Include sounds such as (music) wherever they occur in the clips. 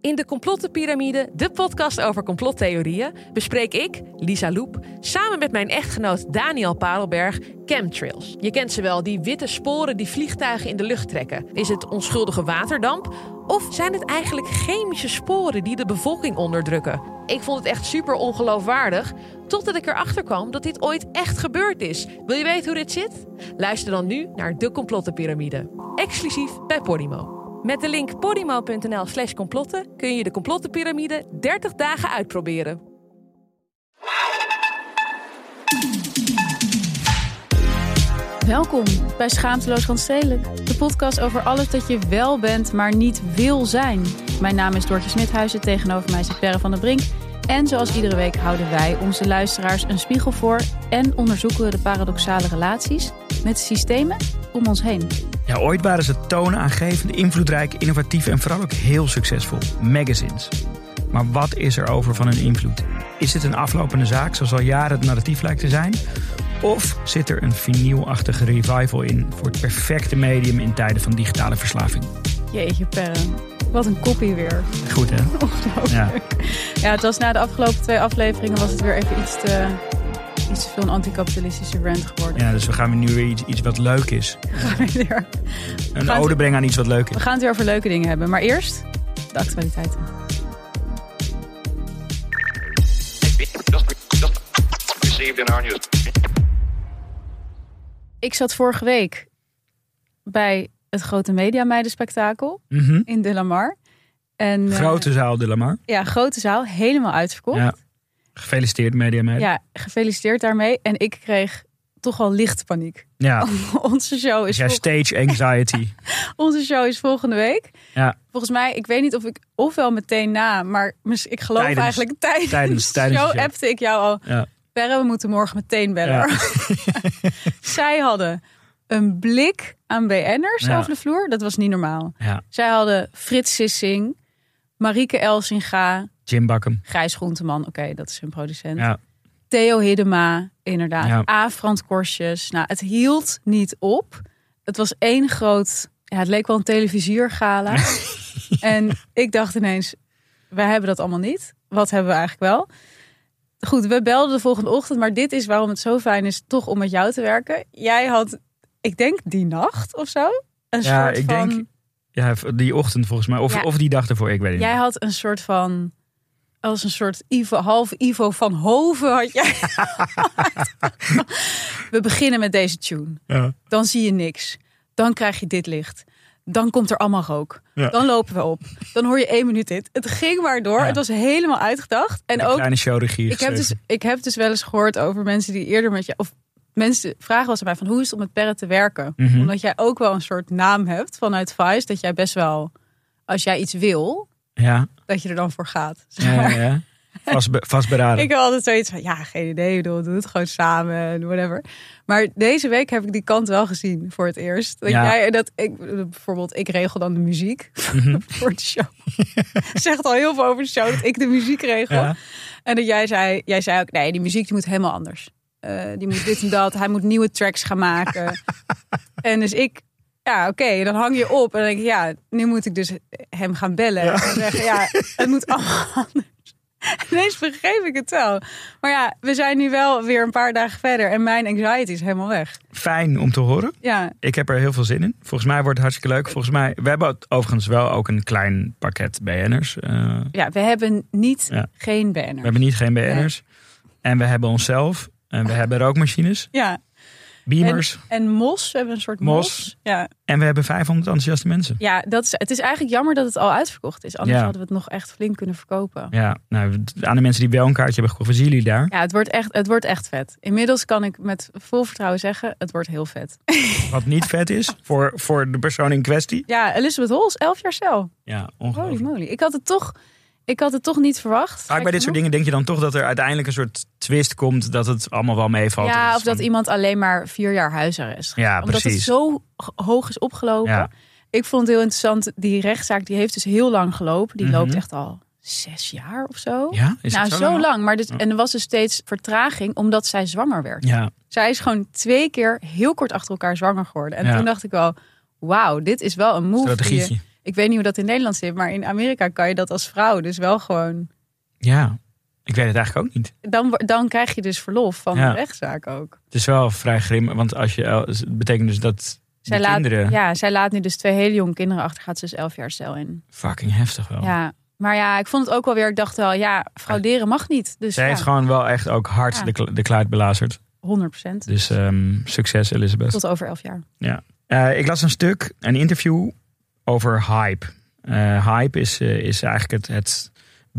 In de Complottenpyramide, de podcast over complottheorieën, bespreek ik, Lisa Loep, samen met mijn echtgenoot Daniel Parelberg chemtrails. Je kent ze wel, die witte sporen die vliegtuigen in de lucht trekken. Is het onschuldige waterdamp? Of zijn het eigenlijk chemische sporen die de bevolking onderdrukken? Ik vond het echt super ongeloofwaardig, totdat ik erachter kwam dat dit ooit echt gebeurd is. Wil je weten hoe dit zit? Luister dan nu naar de Complottenpyramide, exclusief bij Podimo. Met de link podimo.nl slash complotten kun je de complottenpyramide 30 dagen uitproberen. Welkom bij Schaamteloos Randstedelijk, de podcast over alles dat je wel bent, maar niet wil zijn. Mijn naam is Doortje Smithuizen, tegenover mij zit Perre van der Brink. En zoals iedere week houden wij onze luisteraars een spiegel voor en onderzoeken we de paradoxale relaties met de systemen om ons heen. Ja, ooit waren ze toonaangevend, invloedrijk, innovatief en vooral ook heel succesvol. Magazines. Maar wat is er over van hun invloed? Is dit een aflopende zaak zoals al jaren het narratief lijkt te zijn? Of zit er een vinylachtige revival in voor het perfecte medium in tijden van digitale verslaving? Jeetje Perre, wat een koppie weer. Goed hè? (laughs) Ongelooflijk. Ja. ja, het was na de afgelopen twee afleveringen was het weer even iets te, iets te veel een anticapitalistische rant geworden. Ja, dus we gaan nu weer iets, iets wat leuk is. (laughs) We weer- Een ode brengen aan iets wat leuk We is. gaan het weer over leuke dingen hebben, maar eerst de actualiteiten. news. Ik zat vorige week bij het grote mediameidenspectakel Mhm. in De La Mar. En, eh, Grote zaal de Lamar. ja, grote zaal, helemaal uitverkocht. Ja. Gefeliciteerd media meid. Ja, gefeliciteerd daarmee. En ik kreeg toch wel licht paniek. Ja. (laughs) Onze show is, vol- stage anxiety. (laughs) onze show is volgende week. Ja. Volgens mij, ik weet niet of ik ofwel meteen na, maar ik geloof Tijdens. eigenlijk tijdens, Tijdens- (laughs) tijdens de de show show. appte ik jou al. Ja. Perre, we moeten morgen meteen bellen. Ja. Zij hadden een blik aan BN'ers Ja. over de vloer. Dat was niet normaal. Ja. Zij hadden Frits Sissing, Marieke Elsinga, Jim Bakken. Gijs Groenteman. Oké, dat is hun producent. Ja. Theo Hiddema, inderdaad. Ja. A. Frans Korsjes. Nou, het hield niet op. Het was één groot... Ja, het leek wel een televisiergala. (laughs) en ik dacht ineens, wij hebben dat allemaal niet. Wat hebben we eigenlijk wel? Goed, we belden de volgende ochtend. Maar dit is waarom het zo fijn is toch om met jou te werken. Jij had, ik denk die nacht of zo... Een Ja, soort ik van... denk- Ja, die ochtend volgens mij. Of, Ja. of die dag ervoor, ik weet het Jij niet. had een soort van... Als een soort Ivo, half Ivo van Hoven had jij. (laughs) We beginnen met deze tune. Ja. Dan zie je niks. Dan krijg je dit licht. Dan komt er allemaal rook. Ja. Dan lopen we op. Dan hoor je één minuut dit. Het ging maar door. Ja. Het was helemaal uitgedacht. En ook, kleine showregie ik heb, dus, ik heb dus wel eens gehoord over mensen die eerder met je... Of mensen vragen eens aan mij van hoe is het om met Perre te werken? Mhm. Omdat jij ook wel een soort naam hebt vanuit Vice. Dat jij best wel, als jij iets wil, Ja, dat je er dan voor gaat. Zeg ja, maar. ja, ja. Vast, be- vastberaden. (laughs) Ik heb altijd zoiets van, ja, geen idee, ik bedoel, we doen het gewoon samen en whatever. Maar deze week heb ik die kant wel gezien voor het eerst. Dat Ja. jij, dat ik, bijvoorbeeld, ik regel dan de muziek Mhm. (laughs) voor de show. (laughs) Zegt al heel veel over de show dat ik de muziek regel. Ja. En dat jij zei, jij zei ook, nee, die muziek die moet helemaal anders. Eh, die moet dit en dat, hij moet nieuwe tracks gaan maken. en dus ik, ja, oké, dan hang je op en dan denk ik, ja, nu moet ik dus hem gaan bellen. En zeggen, ja, het moet allemaal anders. (laughs) Ineens begreep ik het wel. Maar ja, we zijn nu wel weer een paar dagen verder en mijn anxiety is helemaal weg. Fijn om te horen. Ja, Ik heb er heel veel zin in. Volgens mij wordt het hartstikke leuk. Volgens mij, we hebben overigens wel ook een klein pakket BN'ers. Eh, ja we hebben niet Ja. geen we banner. hebben niet geen BN'ers. En we hebben onszelf. En we hebben rookmachines. Ja, Beamers. En, en mos, we hebben een soort mos. Mos. Ja, En we hebben 500 enthousiaste mensen. ja dat is, het is eigenlijk jammer dat het al uitverkocht is. Anders Ja. hadden we het nog echt flink kunnen verkopen. Ja, nou, aan de mensen die wel een kaartje hebben gekocht, zien jullie daar. Ja, het wordt, echt, het wordt echt vet. Inmiddels kan ik met vol vertrouwen zeggen, het wordt heel vet. (laughs) Wat niet vet is voor, voor de persoon in kwestie. Ja, Elizabeth Hols, 11 jaar cel. Ja, Holy ongelooflijk. moly. Ik had het toch, ik had het toch niet verwacht. Vaak bij dit soort dingen denk je dan toch dat er uiteindelijk een soort twist komt dat het allemaal wel meevalt. Ja, Het of dat van- iemand alleen maar vier jaar huisarrest Ja, Omdat het zo hoog is opgelopen. Ja. Ik vond het heel interessant. Die rechtszaak die heeft dus heel lang gelopen. Die Mhm. loopt echt al zes jaar of zo. Ja, is nou, zo, lang. Maar dus, Ja. En er was dus steeds vertraging omdat zij zwanger werd. Ja, Zij is gewoon twee keer heel kort achter elkaar zwanger geworden. En Ja. toen dacht ik wel, wauw, dit is wel een move. strategietje. Ik weet niet hoe dat in Nederland zit, maar in Amerika kan je dat als vrouw dus wel gewoon... Ja, ik weet het eigenlijk ook niet. Dan, dan krijg je dus verlof van Ja. de rechtszaak ook. Het is wel vrij grim, want als je, het betekent dus dat Zij laat, kinderen... ja, zij laat nu dus twee hele jonge kinderen achter. Gaat ze dus elf jaar cel in. Fucking heftig wel. Ja, maar ja, ik vond het ook wel weer. Ik dacht wel, ja, frauderen mag niet. Dus Zij ja, heeft gewoon wel echt ook hard Ja. de, de kluit belazerd. 100 procent. Dus ehm, succes, Elizabeth. Tot over elf jaar. Eh, ik las een stuk, een interview over Hype. Eh, Hype is, eh, is eigenlijk het, het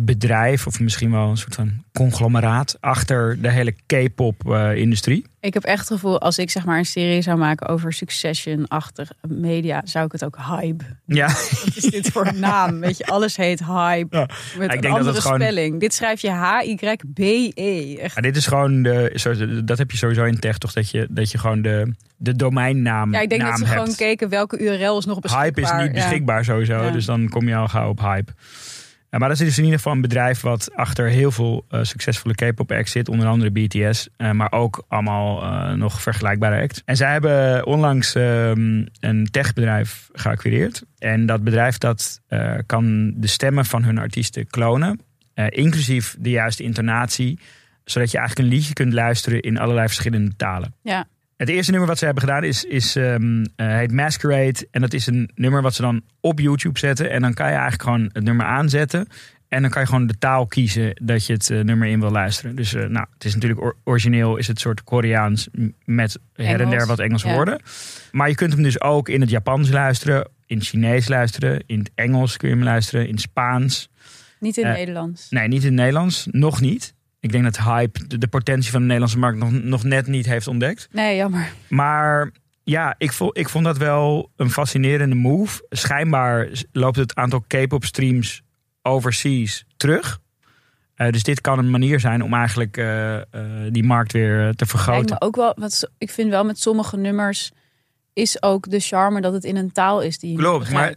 bedrijf, of misschien wel een soort van conglomeraat, achter de hele K-pop-industrie. Ik heb echt het gevoel, als ik zeg maar een serie zou maken over Succession-achtig media, zou ik het ook hype. ja, (laughs) Wat is dit voor een (laughs) naam? Weet je, alles heet hype. Ja. Met Ik een denk dat andere het gewoon- spelling. Dit schrijf je H-Y-B-E. Echt. maar dit is gewoon, de, dat heb je sowieso in tech toch, dat je, dat je gewoon de, de domeinnaam Ja, ik denk dat ze hebt. gewoon keken welke URL is nog beschikbaar. Hype is niet Ja. beschikbaar sowieso, Ja. dus dan kom je al gauw op hype. Ja, maar dat is dus in ieder geval een bedrijf wat achter heel veel eh, succesvolle K-pop acts zit. Onder andere BTS, eh, maar ook allemaal eh, nog vergelijkbare acts. En zij hebben onlangs ehm, een techbedrijf geacquireerd. En dat bedrijf dat kan de stemmen van hun artiesten klonen. inclusief de juiste intonatie. Zodat je eigenlijk een liedje kunt luisteren in allerlei verschillende talen. Ja. Het eerste nummer wat ze hebben gedaan is, is ehm, eh, heet Masquerade. En dat is een nummer wat ze dan op YouTube zetten. En dan kan je eigenlijk gewoon het nummer aanzetten. En dan kan je gewoon de taal kiezen dat je het eh, nummer in wil luisteren. Dus eh, nou, het is natuurlijk or- origineel is het soort Koreaans met her en der wat Engelse ja. woorden. Maar je kunt hem dus ook in het Japans luisteren, in het Chinees luisteren, in het Engels kun je hem luisteren, in Spaans. Niet in Nederlands. Nee, niet in het Nederlands, nog niet. Ik denk dat Hype de, de potentie van de Nederlandse markt nog, nog net niet heeft ontdekt. Nee, jammer. Maar ja, ik vond, ik vond dat wel een fascinerende move. Schijnbaar loopt het aantal K-pop streams overseas terug. Eh, dus dit kan een manier zijn om eigenlijk eh, eh, die markt weer te Lijkt vergroten. me ook wel, want ik vind wel met sommige nummers is ook de charme dat het in een taal is die je Klopt, maar-.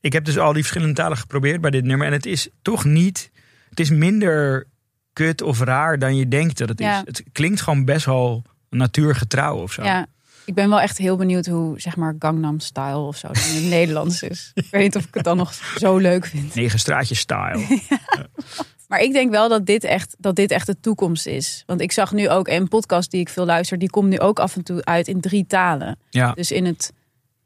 Ik heb dus al die verschillende talen geprobeerd bij dit nummer. En het is toch niet... Het is minder kut of raar dan je denkt dat het Ja. is. Het klinkt gewoon best wel natuurgetrouw of zo. Ja, ik ben wel echt heel benieuwd hoe zeg maar Gangnam Style of zo in het (laughs) Nederlands is. Ik weet niet of ik het dan nog zo leuk vind. Negen straatjes style. (laughs) Maar ik denk wel dat dit, echt, dat dit echt de toekomst is. Want ik zag nu ook een podcast die ik veel luister, die komt nu ook af en toe uit in drie talen. Ja, Dus in het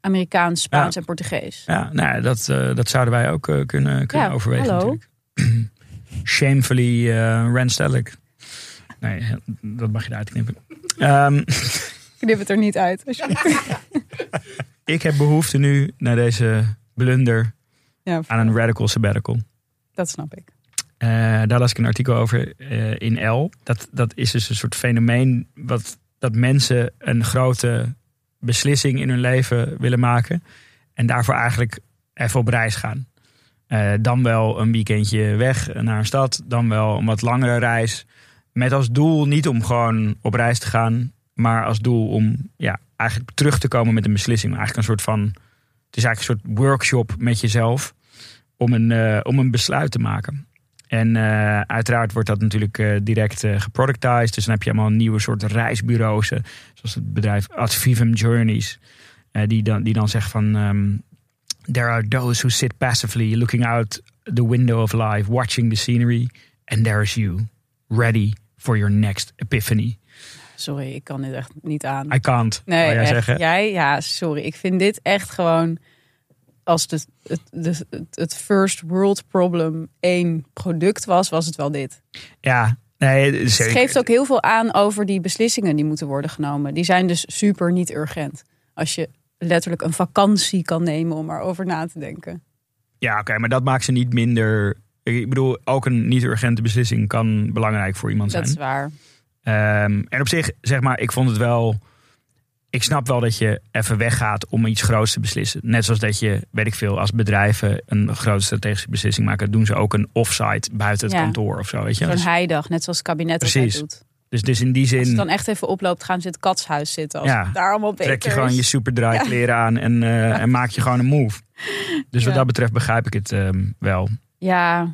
Amerikaans, Spaans Ja. en Portugees. ja nou, ja, dat, eh, dat zouden wij ook eh, kunnen, kunnen Ja, overwegen hallo. natuurlijk. (clears throat) Shamefully uh. Nee, dat mag je eruit knippen. Ehm, Knip het er niet uit. (laughs) ik heb behoefte nu naar deze blunder Ja, aan een radical sabbatical. dat snap ik. Eh, daar las ik een artikel over eh, in L. Dat, dat is dus een soort fenomeen wat, dat mensen een grote beslissing in hun leven willen maken. En daarvoor eigenlijk even op reis gaan. Eh, dan wel een weekendje weg naar een stad. Dan wel een wat langere reis. Met als doel niet om gewoon op reis te gaan. Maar als doel om ja, eigenlijk terug te komen met een beslissing. Eigenlijk een soort van... Het is eigenlijk een soort workshop met jezelf. Om een, eh, om een besluit te maken. En eh, uiteraard wordt dat natuurlijk direct geproductized. Dus dan heb je allemaal nieuwe soorten reisbureaus. zoals het bedrijf Advivum Journeys. die, dan, die dan zegt van... ehm, There are those who sit passively looking out the window of life, watching the scenery. And there's you, ready for your next epiphany. Sorry, ik kan dit echt niet aan. I can't, Nee, jij echt. Jij, ja, sorry. Ik vind dit echt gewoon als het, de, het, het first world problem één product was, was het wel dit. Ja, Nee, Het geeft ook heel veel aan over die beslissingen die moeten worden genomen. Die zijn dus super niet urgent. Als je letterlijk een vakantie kan nemen om erover na te denken. Ja, oké, maar dat maakt ze niet minder. Ik bedoel, ook een niet-urgente beslissing kan belangrijk voor iemand Dat zijn. is waar. Ehm, en op zich, zeg maar, ik vond het wel. Ik snap wel dat je even weggaat om iets groots te beslissen. Net zoals dat je, weet ik veel, als bedrijven een grote strategische beslissing maken, doen ze ook een offsite buiten het Ja. kantoor of zo. Weet je? Zo'n Dus, heidag, net zoals het kabinet Precies. doet. Dus, dus in die Als het zin dan echt even oploopt, gaan ze in het katshuis zitten. Als Ja. daar allemaal beter trek je gewoon je superdry kleren aan en, eh, en maak je gewoon een move. Dus wat Ja. dat betreft begrijp ik het ehm, wel. Ja,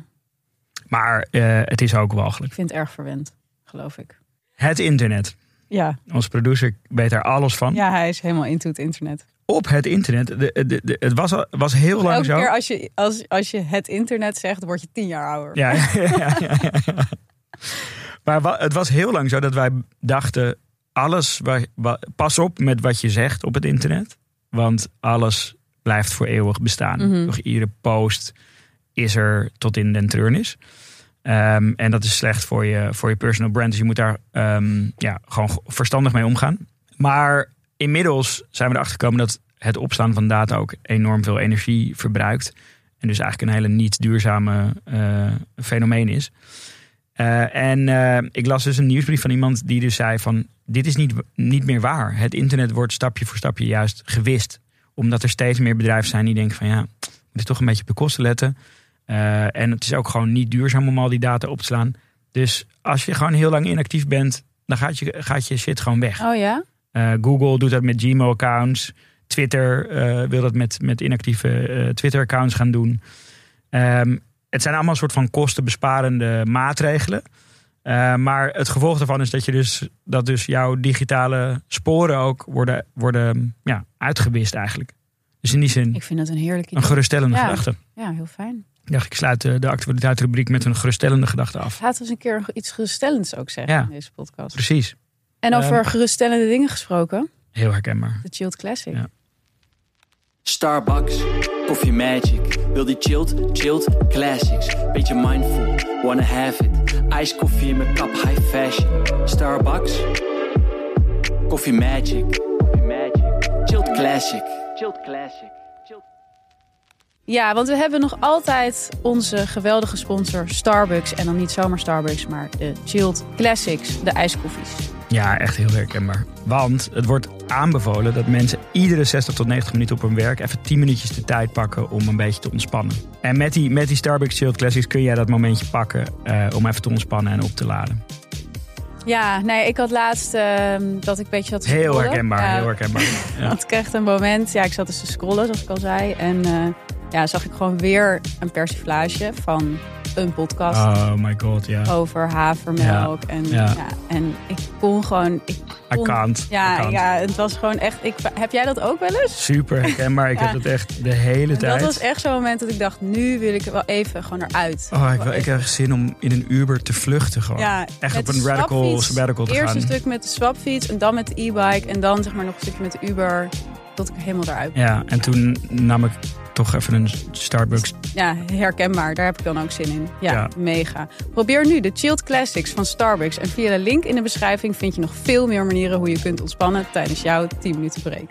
Maar eh, het is ook walgelijk. ik vind het erg verwend, geloof ik. Het internet. Ja, Onze producer weet daar alles van. ja hij is helemaal into het internet. Op het internet. De, de, de- het was, was heel lang Elke zo. keer als je, als, als je het internet zegt, word je tien jaar ouder. Ja, ja, ja, ja, ja. (laughs) Maar het was heel lang zo dat wij dachten: alles, wa- wa- pas op met wat je zegt op het internet. Want alles blijft voor eeuwig bestaan. Nog iedere post is er tot in den treurnis. Ehm, en dat is slecht voor je, voor je personal brand. Dus je moet daar ehm, ja, gewoon verstandig mee omgaan. Maar inmiddels zijn we erachter gekomen dat het opslaan van data ook enorm veel energie verbruikt. En dus eigenlijk een hele niet duurzame eh, fenomeen is. Eh, en eh, ik las dus een nieuwsbrief van iemand die dus zei van... dit is niet, niet meer waar. Het internet wordt stapje voor stapje juist gewist. Omdat er steeds meer bedrijven zijn die denken van... ja, we moeten toch een beetje op de kosten letten. Eh, en het is ook gewoon niet duurzaam om al die data op te slaan. Dus als je gewoon heel lang inactief bent... dan gaat je, gaat je shit gewoon weg. Oh ja? Google doet dat met Gmail-accounts. Twitter wil dat met, met inactieve Twitter-accounts gaan doen. Ehm, het zijn allemaal een soort van kostenbesparende maatregelen. Eh, maar het gevolg daarvan is dat, je dus, dat dus jouw digitale sporen ook worden, worden ja, uitgewist eigenlijk. Dus in die zin Ik vind dat een heerlijk een geruststellende Ja. gedachte. Ja, heel fijn. Ik dacht, ik sluit eh, de actualiteitsrubriek met een geruststellende gedachte af. Laten we eens een keer iets geruststellends ook zeggen Ja. in deze podcast. Precies. En over Ehm, geruststellende dingen gesproken. Heel herkenbaar. De Chilled Classic. Ja. Starbucks, Coffee Magic. Wil die chilled, chilled classics. Beetje mindful, wanna have it. Iced koffie in mijn kap, high fashion. Starbucks, Coffee Magic. Chilled classic. Chilled classic. Ja, want we hebben nog altijd onze geweldige sponsor Starbucks. En dan niet zomaar Starbucks, maar de Chilled Classics, de ijskoffies. Ja, echt heel herkenbaar. Want het wordt aanbevolen dat mensen iedere 60 tot 90 minuten op hun werk even 10 minuutjes de tijd pakken om een beetje te ontspannen. En met die, met die Starbucks Chilled Classics kun jij dat momentje pakken eh, om even te ontspannen en op te laden. Ja, nee, ik had laatst ehm, dat ik een beetje te Heel herkenbaar, heel (laughs) herkenbaar. Ja. Want ik kreeg een moment, ja, ik zat dus te scrollen, zoals ik al zei. En eh, ja, zag ik gewoon weer een persiflage van een podcast Oh my god, ja. over havermelk. En, ja. ja. en ik kon gewoon. Ik I kon. I Ja, can't. ja, het was gewoon echt. Ik, heb jij dat ook wel eens? Super herkenbaar. (laughs) Ik Ja. heb dat echt de hele tijd. Dat was echt zo'n moment dat ik dacht, nu wil ik er wel even gewoon eruit. Oh, ik, wil, Wel ik heb zin om in een Uber te vluchten gewoon. Ja, echt op een radical sabbatical te Eerst gaan. een stuk met de swapfiets en dan met de e-bike en dan zeg maar nog een stukje met de Uber. Tot ik er helemaal eruit ben. Ja, en toen nam ik toch even een Starbucks. Ja, herkenbaar. Daar heb ik dan ook zin in. Ja, Ja. mega. Probeer nu de Chilled Classics van Starbucks. En via de link in de beschrijving vind je nog veel meer manieren hoe je kunt ontspannen tijdens jouw 10 minuten break.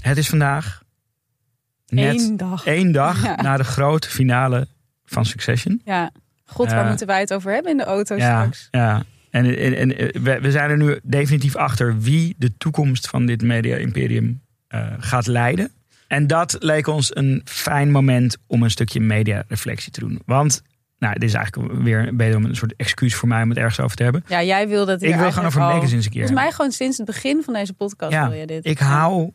Het is vandaag net Eén dag. één dag Ja. na de grote finale van Succession. Ja. God, waar moeten wij het over hebben in de auto straks? ja. En, en, en we, we zijn er nu definitief achter wie de toekomst van dit media-imperium eh, gaat leiden. En dat leek ons een fijn moment om een stukje media-reflectie te doen. Want, nou, dit is eigenlijk weer een soort excuus voor mij om het ergens over te hebben. Ja, jij wil dat Ik wil gewoon over al- magazines een keer Volgens mij gewoon sinds het begin van deze podcast Ja, wil je dit. Ik hou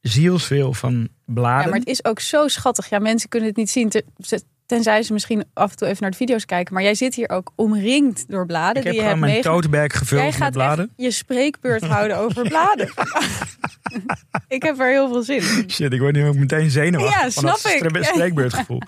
zielsveel van bladen. Ja, maar het is ook zo schattig. Ja, mensen kunnen het niet zien. ze- Tenzij ze misschien af en toe even naar de video's kijken. Maar jij zit hier ook omringd door bladen ik heb die je hebt mijn meegemaakt. tote bag Jij gevuld met gaat bladen. je spreekbeurt houden over (laughs) bladen. ik heb er heel veel zin in. Shit, ik word nu ook meteen zenuwachtig Ja, snap ik. spreekbeurtgevoel.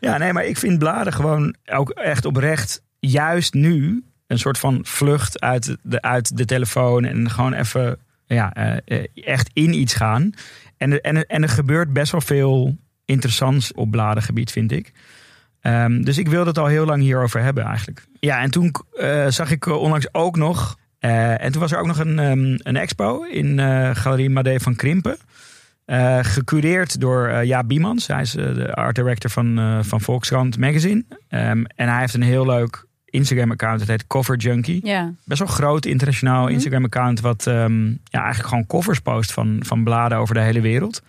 Ja, nee, maar ik vind bladen gewoon ook echt oprecht, juist nu, een soort van vlucht uit de, uit de telefoon en gewoon even ja, eh, eh, echt in iets gaan. En, en, en er gebeurt best wel veel interessants op bladengebied, vind ik. Ehm, dus ik wilde het al heel lang hierover hebben eigenlijk. Ja, en toen eh, zag ik eh, onlangs ook nog... eh, en toen was er ook nog een, ehm, een expo in Galerie Made van Krimpen. Gecureerd door Jaap Biemans. Hij is de art director van, van Volkskrant Magazine. Ehm, en hij heeft een heel leuk Instagram-account. Dat heet Cover Junkie. Ja. Best wel groot internationaal Mhm. Instagram-account. Wat ja, eigenlijk gewoon covers post van, van bladen over de hele wereld.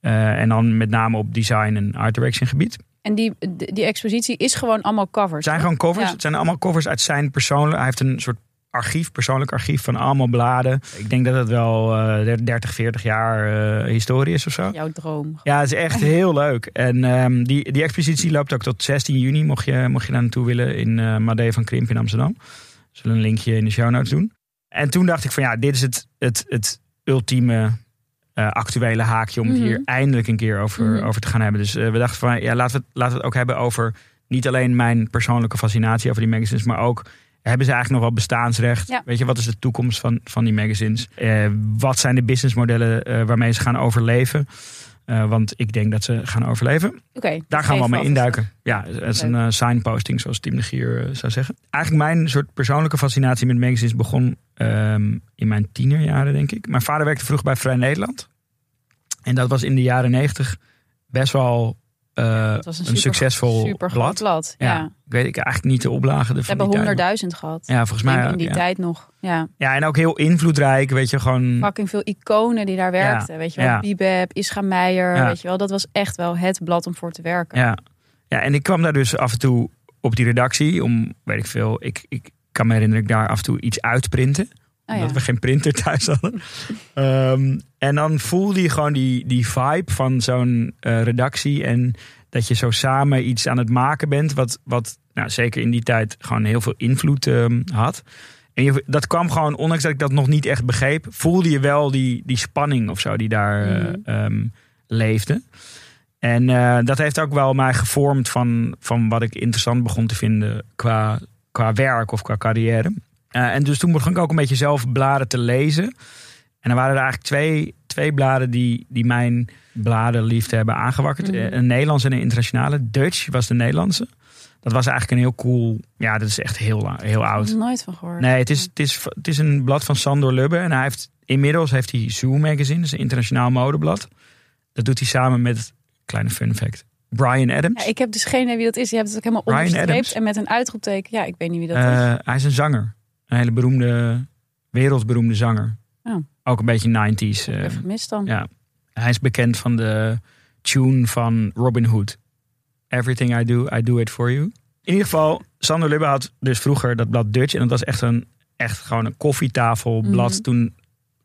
Eh, en dan met name op design en art direction gebied. En die, die expositie is gewoon allemaal covers. Het zijn hè? gewoon covers. Ja. Het zijn allemaal covers uit zijn persoonlijk. Hij heeft een soort archief, persoonlijk archief van allemaal bladen. Ik denk dat het wel eh 30, 40 jaar eh, historie is of zo. Jouw droom. Ja, het is echt heel leuk. En ehm, die, die expositie loopt ook tot 16 juni, mocht je, mocht je daar naartoe willen, in eh Made van Krimp in Amsterdam. Zullen een linkje in de show notes doen. En toen dacht ik van ja, dit is het, het, het ultieme actuele haakje om het Mhm. hier eindelijk een keer over, Mhm. over te gaan hebben. Dus eh, we dachten van ja, laten we, het, laten we het ook hebben over niet alleen mijn persoonlijke fascinatie over die magazines, maar ook hebben ze eigenlijk nog wel bestaansrecht? Ja. Weet je, wat is de toekomst van, van die magazines? Eh, wat zijn de businessmodellen eh, waarmee ze gaan overleven? Eh, want ik denk dat ze gaan overleven. Oké. Daar gaan we al mee Geef induiken. Ja, het is een eh, signposting, zoals Tim de Gier eh, zou zeggen. Eigenlijk mijn soort persoonlijke fascinatie met magazines begon ehm, in mijn tienerjaren, denk ik. Mijn vader werkte vroeg bij Vrij Nederland. En dat was in de jaren negentig best wel Het was een, een, super, succesvol super blad. blad. Ja. Ja. Ik weet ik eigenlijk niet de oplagen We hebben honderdduizend gehad. Ja, volgens mij in die ja. tijd nog. Ja. Ja, en ook heel invloedrijk, weet je, gewoon... Fucking veel iconen die daar werkten. Weet je wel. Bibeb, Ischa Meijer. Weet je wel, dat was echt wel het blad om voor te werken. Ja. ja, en ik kwam daar dus af en toe op die redactie om, weet ik veel, ik, ik kan me herinneren ik daar af en toe iets uitprinten. Oh, ja. omdat we geen printer thuis hadden. Ehm, en dan voelde je gewoon die, die vibe van zo'n eh, redactie. En dat je zo samen iets aan het maken bent. Wat, wat nou, zeker in die tijd gewoon heel veel invloed ehm, had. En je, dat kwam gewoon, ondanks dat ik dat nog niet echt begreep, voelde je wel die, die spanning of zo die daar eh, Mhm. ehm, leefde. En eh, dat heeft ook wel mij gevormd van, van wat ik interessant begon te vinden qua, qua werk of qua carrière. Eh, en dus toen begon ik ook een beetje zelf bladen te lezen. En dan waren er eigenlijk twee, twee bladen die, die mijn bladenliefde hebben aangewakkerd. Mhm. Eh, Een Nederlandse en een internationale. Dutch was de Nederlandse. Dat was eigenlijk een heel cool... Ja, dat is echt heel, heel Ik heb oud. er nooit van gehoord. Nee, het is, het, is, het is een blad van Sandor Lubbe. En hij heeft, inmiddels heeft hij Zoo Magazine. Dat is een internationaal modeblad. Dat doet hij samen met, kleine fun fact, Brian Adams. Ja, ik heb dus geen idee wie dat is. Je hebt het ook helemaal onderstreept Adams. en met een uitroepteken. Ja, ik weet niet wie dat is. Eh, hij is een zanger. Een hele beroemde, wereldberoemde zanger. Oh. Ook een beetje 90s. Ik heb eh, even gemist dan. ja. Hij is bekend van de tune van Robin Hood. Everything I do, I do it for you. In ieder geval, Sander Lubbe had dus vroeger dat blad Dutch. En dat was echt, een, echt gewoon een koffietafelblad. Mhm. Toen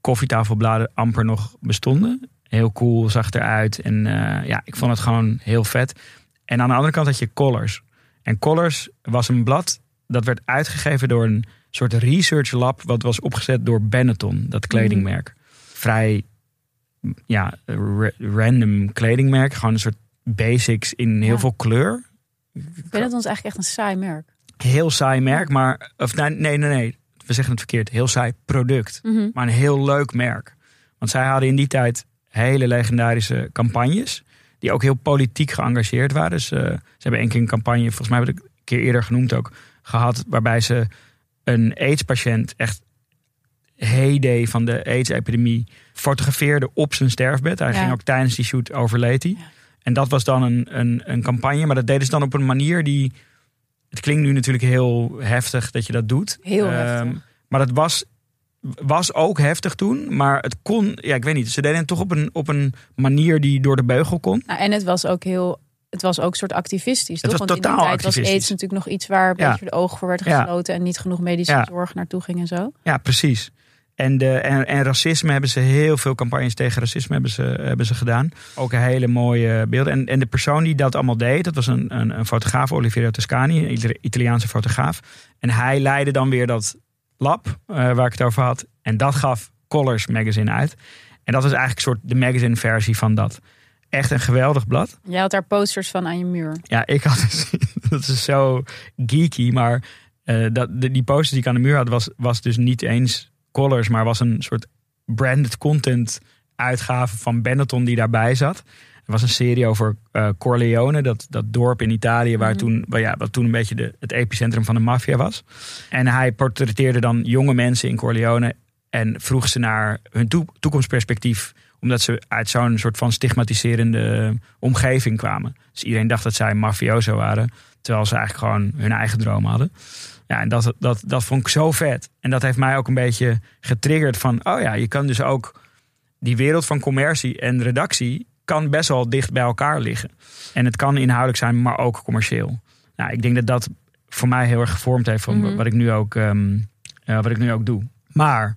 koffietafelbladen amper nog bestonden. Heel cool, zag eruit. En eh, ja, ik vond het gewoon heel vet. En aan de andere kant had je Collars. En Collars was een blad dat werd uitgegeven door een soort research lab. Wat was opgezet door Benetton, dat kledingmerk. Vrij ja, ra- random kledingmerk. Gewoon een soort basics in heel Ja. veel kleur. Dat ons eigenlijk echt een saai merk. Heel saai merk, maar... Of nee, nee, nee, nee. We zeggen het verkeerd. Heel saai product. Mhm. Maar een heel leuk merk. Want zij hadden in die tijd hele legendarische campagnes. Die ook heel politiek geëngageerd waren. Dus eh, ze hebben één keer een campagne, volgens mij heb ik het een keer eerder genoemd ook, gehad. Waarbij ze een AIDS-patiënt echt heyday van de AIDS-epidemie fotografeerde op zijn sterfbed. Hij Ja. ging ook tijdens die shoot overleed hij. Ja. En dat was dan een, een, een campagne. Maar dat deden ze dan op een manier die... Het klinkt nu natuurlijk heel heftig dat je dat doet. Heel Ehm, heftig. Maar dat was, was ook heftig toen. Maar het kon, ja, ik weet niet. Ze deden het toch op een, op een manier die door de beugel kon. Nou, en het was ook heel. Het was ook een soort activistisch. Het toch? was Want in die tijd was. AIDS natuurlijk nog iets waar een Ja. beetje de ogen voor werd gesloten. En niet genoeg medische zorg naartoe ging en zo. Ja, precies. En, de, en, en racisme hebben ze heel veel campagnes tegen racisme hebben ze, hebben ze gedaan. Ook een hele mooie beelden. En, en de persoon die dat allemaal deed, dat was een, een, een fotograaf, Oliviero Toscani, een Itali- Italiaanse fotograaf. En hij leidde dan weer dat lab eh, waar ik het over had. En dat gaf Colors Magazine uit. En dat was eigenlijk een soort de magazine versie van dat. Echt een geweldig blad. Jij had daar posters van aan je muur. Ja, ik had het (laughs) Dat is zo geeky. Maar eh, dat, de, die poster die ik aan de muur had, was, was dus niet eens colors, maar was een soort branded content uitgave van Benetton die daarbij zat. Er was een serie over eh, Corleone, dat, dat dorp in Italië, waar Mhm. toen, waar, ja, wat toen een beetje de, het epicentrum van de maffia was. En hij portretteerde dan jonge mensen in Corleone en vroeg ze naar hun toe- toekomstperspectief, omdat ze uit zo'n soort van stigmatiserende omgeving kwamen. Dus iedereen dacht dat zij mafioso waren, terwijl ze eigenlijk gewoon hun eigen droom hadden. Ja, en dat, dat, dat vond ik zo vet. En dat heeft mij ook een beetje getriggerd van, oh ja, je kan dus ook die wereld van commercie en redactie kan best wel dicht bij elkaar liggen. En het kan inhoudelijk zijn, maar ook commercieel. Nou, ik denk dat dat voor mij heel erg gevormd heeft van Mhm. wat, ik nu ook, ehm, eh, wat ik nu ook doe. Maar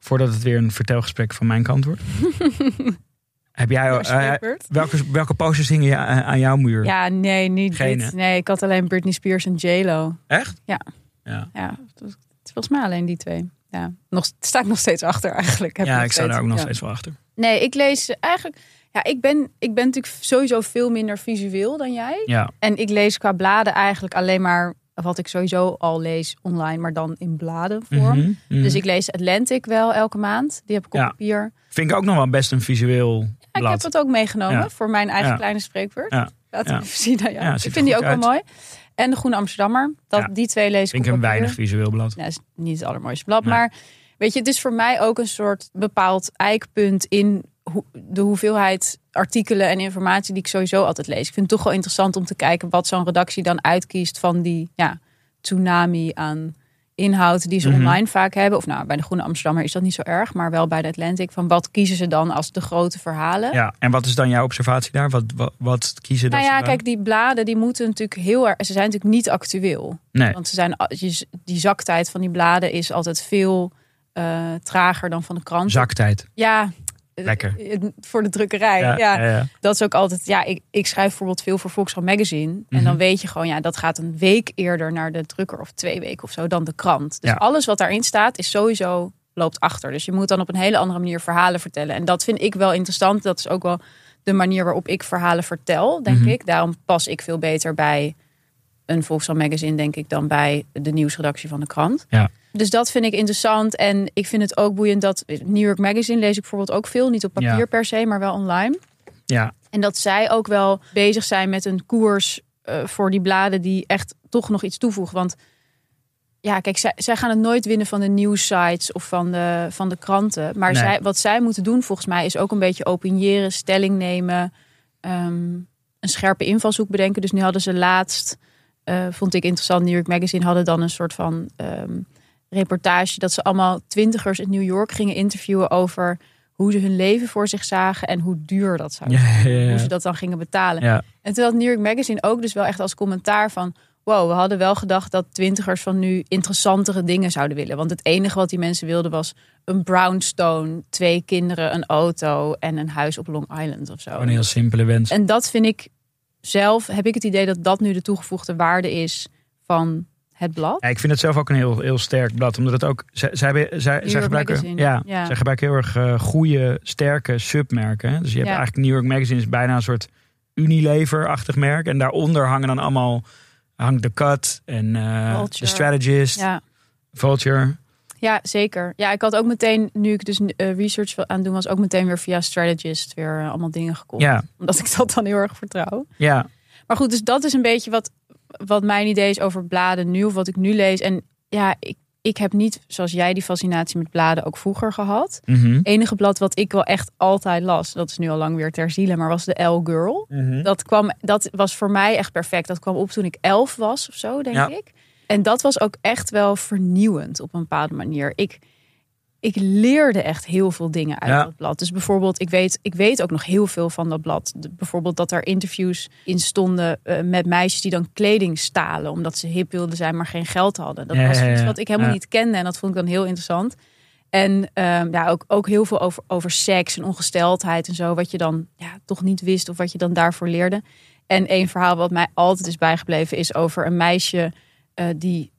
voordat het weer een vertelgesprek van mijn kant wordt. (laughs) heb jij, eh, welke, welke posters hingen je aan aan jouw muur? Ja, nee, niet Geen, dit. Nee, ik had alleen Britney Spears en J-Lo. Echt? Ja. Ja, Ja, het is volgens mij alleen die twee. Ja, nog, sta ik nog steeds achter eigenlijk. Heb ja ik sta daar ook nog ja. steeds wel achter. Nee, ik lees eigenlijk... Ja, ik ben, ik ben natuurlijk sowieso veel minder visueel dan jij. Ja, En ik lees qua bladen eigenlijk alleen maar wat ik sowieso al lees online, maar dan in bladenvorm. Mhm, mhm. Dus ik lees Atlantic wel elke maand. Die heb ik op Ja. papier. vind ik ook nog wel best een visueel Ja, ik blad. heb het ook meegenomen Ja. voor mijn eigen kleine spreekbeurt. Ja. Laat ik even zien aan jou. Ja, ik vind die ook wel mooi. En de Groene Amsterdammer. Dat. Die twee lees ik vind ik een weinig visueel blad. Is niet het allermooiste blad. Nee. Maar weet je, het is voor mij ook een soort bepaald eikpunt in de hoeveelheid artikelen en informatie die ik sowieso altijd lees. Ik vind het toch wel interessant om te kijken wat zo'n redactie dan uitkiest van die ja, tsunami aan inhoud die ze Mhm. online vaak hebben. Of nou, bij de Groene Amsterdammer is dat niet zo erg, maar wel bij de Atlantic. Van wat kiezen ze dan als de grote verhalen? Ja, en wat is dan jouw observatie daar? Wat, wat, wat kiezen Nou dat ja, ze kijk, die bladen die moeten natuurlijk heel erg. Ze zijn natuurlijk niet actueel. Nee. Want ze zijn, die zaktijd van die bladen is altijd veel eh, trager dan van de krant. Zaktijd. Ja, Lekker. eh, Voor de drukkerij. Ja, ja, ja. Dat is ook altijd. Ja, ik, ik schrijf bijvoorbeeld veel voor Volkskrant Magazine. En Mhm. dan weet je gewoon, ja, dat gaat een week eerder naar de drukker of twee weken of zo dan de krant. Dus alles wat daarin staat is sowieso loopt achter. Dus je moet dan op een hele andere manier verhalen vertellen. En dat vind ik wel interessant. Dat is ook wel de manier waarop ik verhalen vertel, denk Mhm. ik. Daarom pas ik veel beter bij een Volkskrant Magazine, denk ik, dan bij de nieuwsredactie van de krant. Ja. Dus dat vind ik interessant. En ik vind het ook boeiend dat New York Magazine lees ik bijvoorbeeld ook veel. Niet op papier Ja. per se, maar wel online. ja. En dat zij ook wel bezig zijn met een koers eh, voor die bladen die echt toch nog iets toevoegen. Want ja, kijk, zij, zij gaan het nooit winnen van de nieuwsites of van de, van de kranten. Maar Nee. zij, wat zij moeten doen volgens mij is ook een beetje opiniëren, stelling nemen, ehm, een scherpe invalshoek bedenken. Dus nu hadden ze laatst, eh, vond ik interessant, New York Magazine hadden dan een soort van ehm, reportage dat ze allemaal twintigers in New York gingen interviewen over hoe ze hun leven voor zich zagen en hoe duur dat zou zijn. Ja, ja, ja. Hoe ze dat dan gingen betalen. Ja. En toen had New York Magazine ook dus wel echt als commentaar van... wow, we hadden wel gedacht dat twintigers van nu interessantere dingen zouden willen. Want het enige wat die mensen wilden was een brownstone, twee kinderen, een auto en een huis op Long Island of zo. Een heel simpele wens. En dat vind ik zelf, heb ik het idee dat dat nu de toegevoegde waarde is van het blad. Ja, ik vind het zelf ook een heel, heel sterk blad. Omdat het ook. Zij, zij, hebben- zij, zij York gebruiken, Magazine, ja, ja. zij gebruiken heel erg eh, goede, sterke submerken. Dus je hebt Ja. eigenlijk New York Magazine is bijna een soort Unilever-achtig merk. En daaronder hangen dan allemaal. Hangt de Cut en Vulture. de Strategist, Ja. Vulture. Ja, zeker. Ja, ik had ook meteen, nu ik dus eh, research aan het doen was, ook meteen weer via Strategist weer allemaal dingen gekocht. Ja, Omdat ik dat dan heel erg vertrouw. ja, Maar goed, dus dat is een beetje wat, wat mijn idee is over bladen nu, of wat ik nu lees. En ja, ik, ik heb niet, zoals jij, die fascinatie met bladen ook vroeger gehad. mhm. enige blad wat ik wel echt altijd las, dat is nu al lang weer ter ziele, maar was de L Girl. Mhm. Dat, kwam, dat was voor mij echt perfect. Dat kwam op toen ik elf was of zo, denk Ja. ik. En dat was ook echt wel vernieuwend op een bepaalde manier. Ik, ik leerde echt heel veel dingen uit Ja. dat blad. Dus bijvoorbeeld, ik weet, ik weet ook nog heel veel van dat blad. De- bijvoorbeeld dat er interviews in stonden eh, met meisjes die dan kleding stalen. Omdat ze hip wilden zijn, maar geen geld hadden. Dat Ja, was iets wat ik helemaal niet kende. En dat vond ik dan heel interessant. En ehm, ja, ook, ook heel veel over, over seks en ongesteldheid en zo. Wat je dan ja, toch niet wist of wat je dan daarvoor leerde. En één verhaal wat mij altijd is bijgebleven is over een meisje eh, die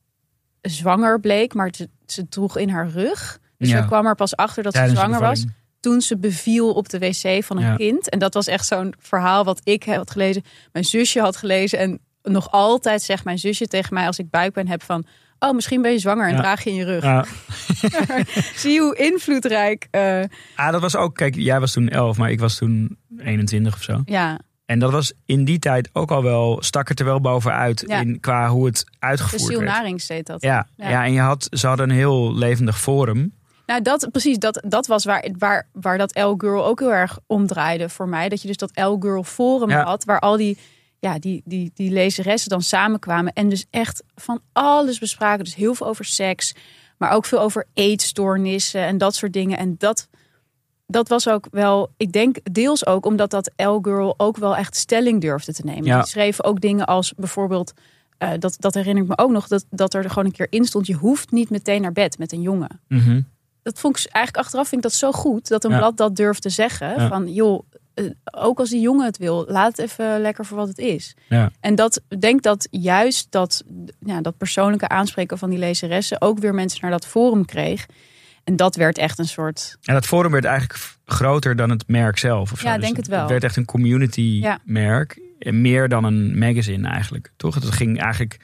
zwanger bleek, maar ze, ze droeg in haar rug. Dus Ja. kwam er pas achter dat Tijdens ze de zwanger was toen ze beviel op de wc van een Ja. kind. En dat was echt zo'n verhaal wat ik had gelezen. Mijn zusje had gelezen. En nog altijd zegt mijn zusje tegen mij als ik buikpijn heb van... Oh, misschien ben je zwanger en Ja. draag je in je rug. Ja. (laughs) Zie hoe invloedrijk... eh, Ah, dat was ook, kijk, jij was toen elf, maar ik was toen 21 of zo. Ja, En dat was in die tijd ook al wel, stak het er wel bovenuit Ja. in, qua hoe het de uitgevoerd werd. Narings deed dat. Ja, Ja. ja. en je had, ze hadden een heel levendig forum. Nou, dat precies, dat, dat was waar, waar, waar dat L-Girl ook heel erg omdraaide voor mij. Dat je dus dat L-Girl forum Ja. had, waar al die, ja, die, die, die lezeressen dan samenkwamen. En dus echt van alles bespraken. Dus heel veel over seks, maar ook veel over eetstoornissen en dat soort dingen. En dat, dat was ook wel, ik denk deels ook omdat dat L-Girl ook wel echt stelling durfde te nemen. Ja. Die schreven ook dingen als bijvoorbeeld, eh, dat, dat herinner ik me ook nog, dat, dat er gewoon een keer in stond, je hoeft niet meteen naar bed met een jongen Mhm. Dat vond ik eigenlijk achteraf vind ik dat zo goed dat een Ja. blad dat durft te zeggen Ja. van joh eh, ook als die jongen het wil laat het even lekker voor wat het is Ja. en dat ik denk dat juist dat ja, dat persoonlijke aanspreken van die lezeressen ook weer mensen naar dat forum kreeg en dat werd echt een soort En dat forum werd eigenlijk groter dan het merk zelf. Of zo. Ja, Dus denk het wel. Het werd echt een community Ja. merk. En meer dan een magazine eigenlijk. Toch? Het ging eigenlijk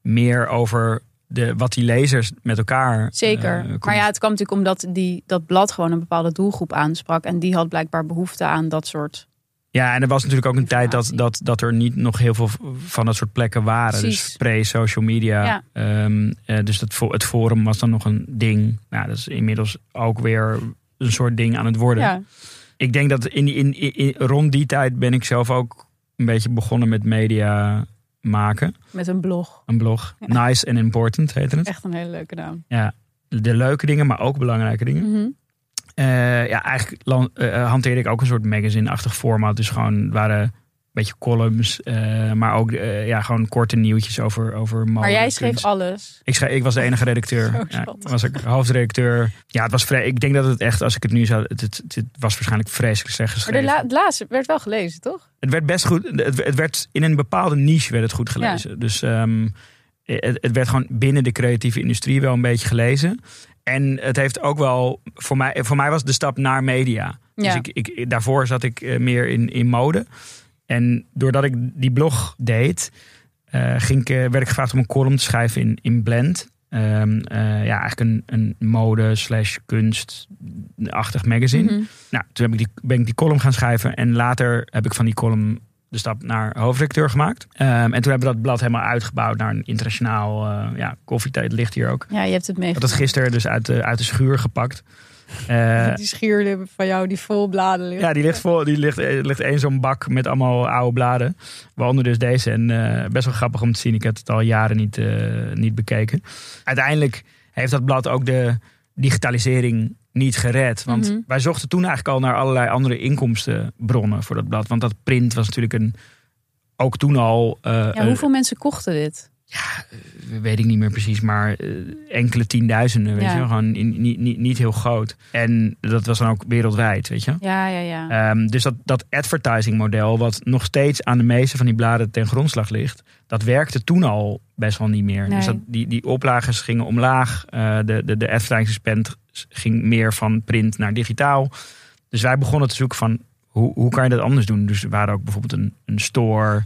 meer over de, wat die lezers met elkaar. zeker eh, maar ja het kwam natuurlijk omdat die dat blad gewoon een bepaalde doelgroep aansprak en die had blijkbaar behoefte aan dat soort Ja, en er was natuurlijk ook een tijd dat, dat, dat er niet nog heel veel van dat soort plekken waren. Precies. Dus pre-social media. Ja. Ehm, eh, dus het, fo- het forum was dan nog een ding. Nou, dat is inmiddels ook weer een soort ding aan het worden. ja Ik denk dat in, in, in, in- rond die tijd ben ik zelf ook een beetje begonnen met media maken. met een blog Een blog. Nice and Important heette het. echt een hele leuke naam Ja, de leuke dingen, maar ook belangrijke dingen. Mhm. Eh, ja, eigenlijk lan- eh, hanteerde ik ook een soort magazine-achtig format. Dus gewoon waren beetje columns, eh, maar ook eh, ja, gewoon korte nieuwtjes over, over mode. maar jij schreef kunst. alles Ik, schreef, ik was de enige redacteur. (laughs) Zo ja, was ik hoofdredacteur. Ja, het was vrij. Ik denk dat het echt, als ik het nu zou. Het, het, het was waarschijnlijk vreselijk slecht Maar geschreven. de la- het laatste werd wel gelezen, toch? Het werd best goed. Het, het werd in een bepaalde niche werd het goed gelezen. Dus ehm, het, het werd gewoon binnen de creatieve industrie wel een beetje gelezen. En het heeft ook wel voor mij. Voor mij was de stap naar media. Dus Ja. ik, ik, daarvoor zat ik eh, meer in, in mode. En doordat ik die blog deed, eh, ging ik, eh, werd ik gevraagd om een column te schrijven in, in Blend. Ehm, eh, ja, eigenlijk een, een mode slash kunstachtig magazine. Mhm. Nou, toen heb ik die, ben ik die column gaan schrijven. En later heb ik van die column de stap naar hoofdredacteur gemaakt. Ehm, en toen hebben we dat blad helemaal uitgebouwd naar een internationaal eh ja, koffietijd. ligt hier ook. Ja, je hebt het meegemaakt. het gisteren dus uit de, uit de schuur gepakt. Eh, Die schuurlip van jou die vol bladen ligt. ja, die ligt vol. Die ligt, eh, ligt één zo'n bak met allemaal oude bladen. Waaronder dus deze. En eh, best wel grappig om te zien. Ik heb het al jaren niet, eh, niet bekeken. Uiteindelijk heeft dat blad ook de digitalisering niet gered. Want Mhm. wij zochten toen eigenlijk al naar allerlei andere inkomstenbronnen voor dat blad. Want dat print was natuurlijk een. Ook toen al. Ja, hoeveel mensen kochten dit? Weet ik niet meer precies, maar eh, enkele tienduizenden, weet Ja. je. Gewoon in- niet, niet, niet heel groot. En dat was dan ook wereldwijd, weet je. Ja, ja, ja. Ehm, dus dat, dat advertising model, wat nog steeds aan de meeste van die bladen ten grondslag ligt, dat werkte toen al best wel niet meer. Nee. Dus dat, die, die oplages gingen omlaag. eh, de, de, de advertising spend ging meer van print naar digitaal. Dus wij begonnen te zoeken van hoe, hoe kan je dat anders doen? Dus er waren ook bijvoorbeeld een, een store eh,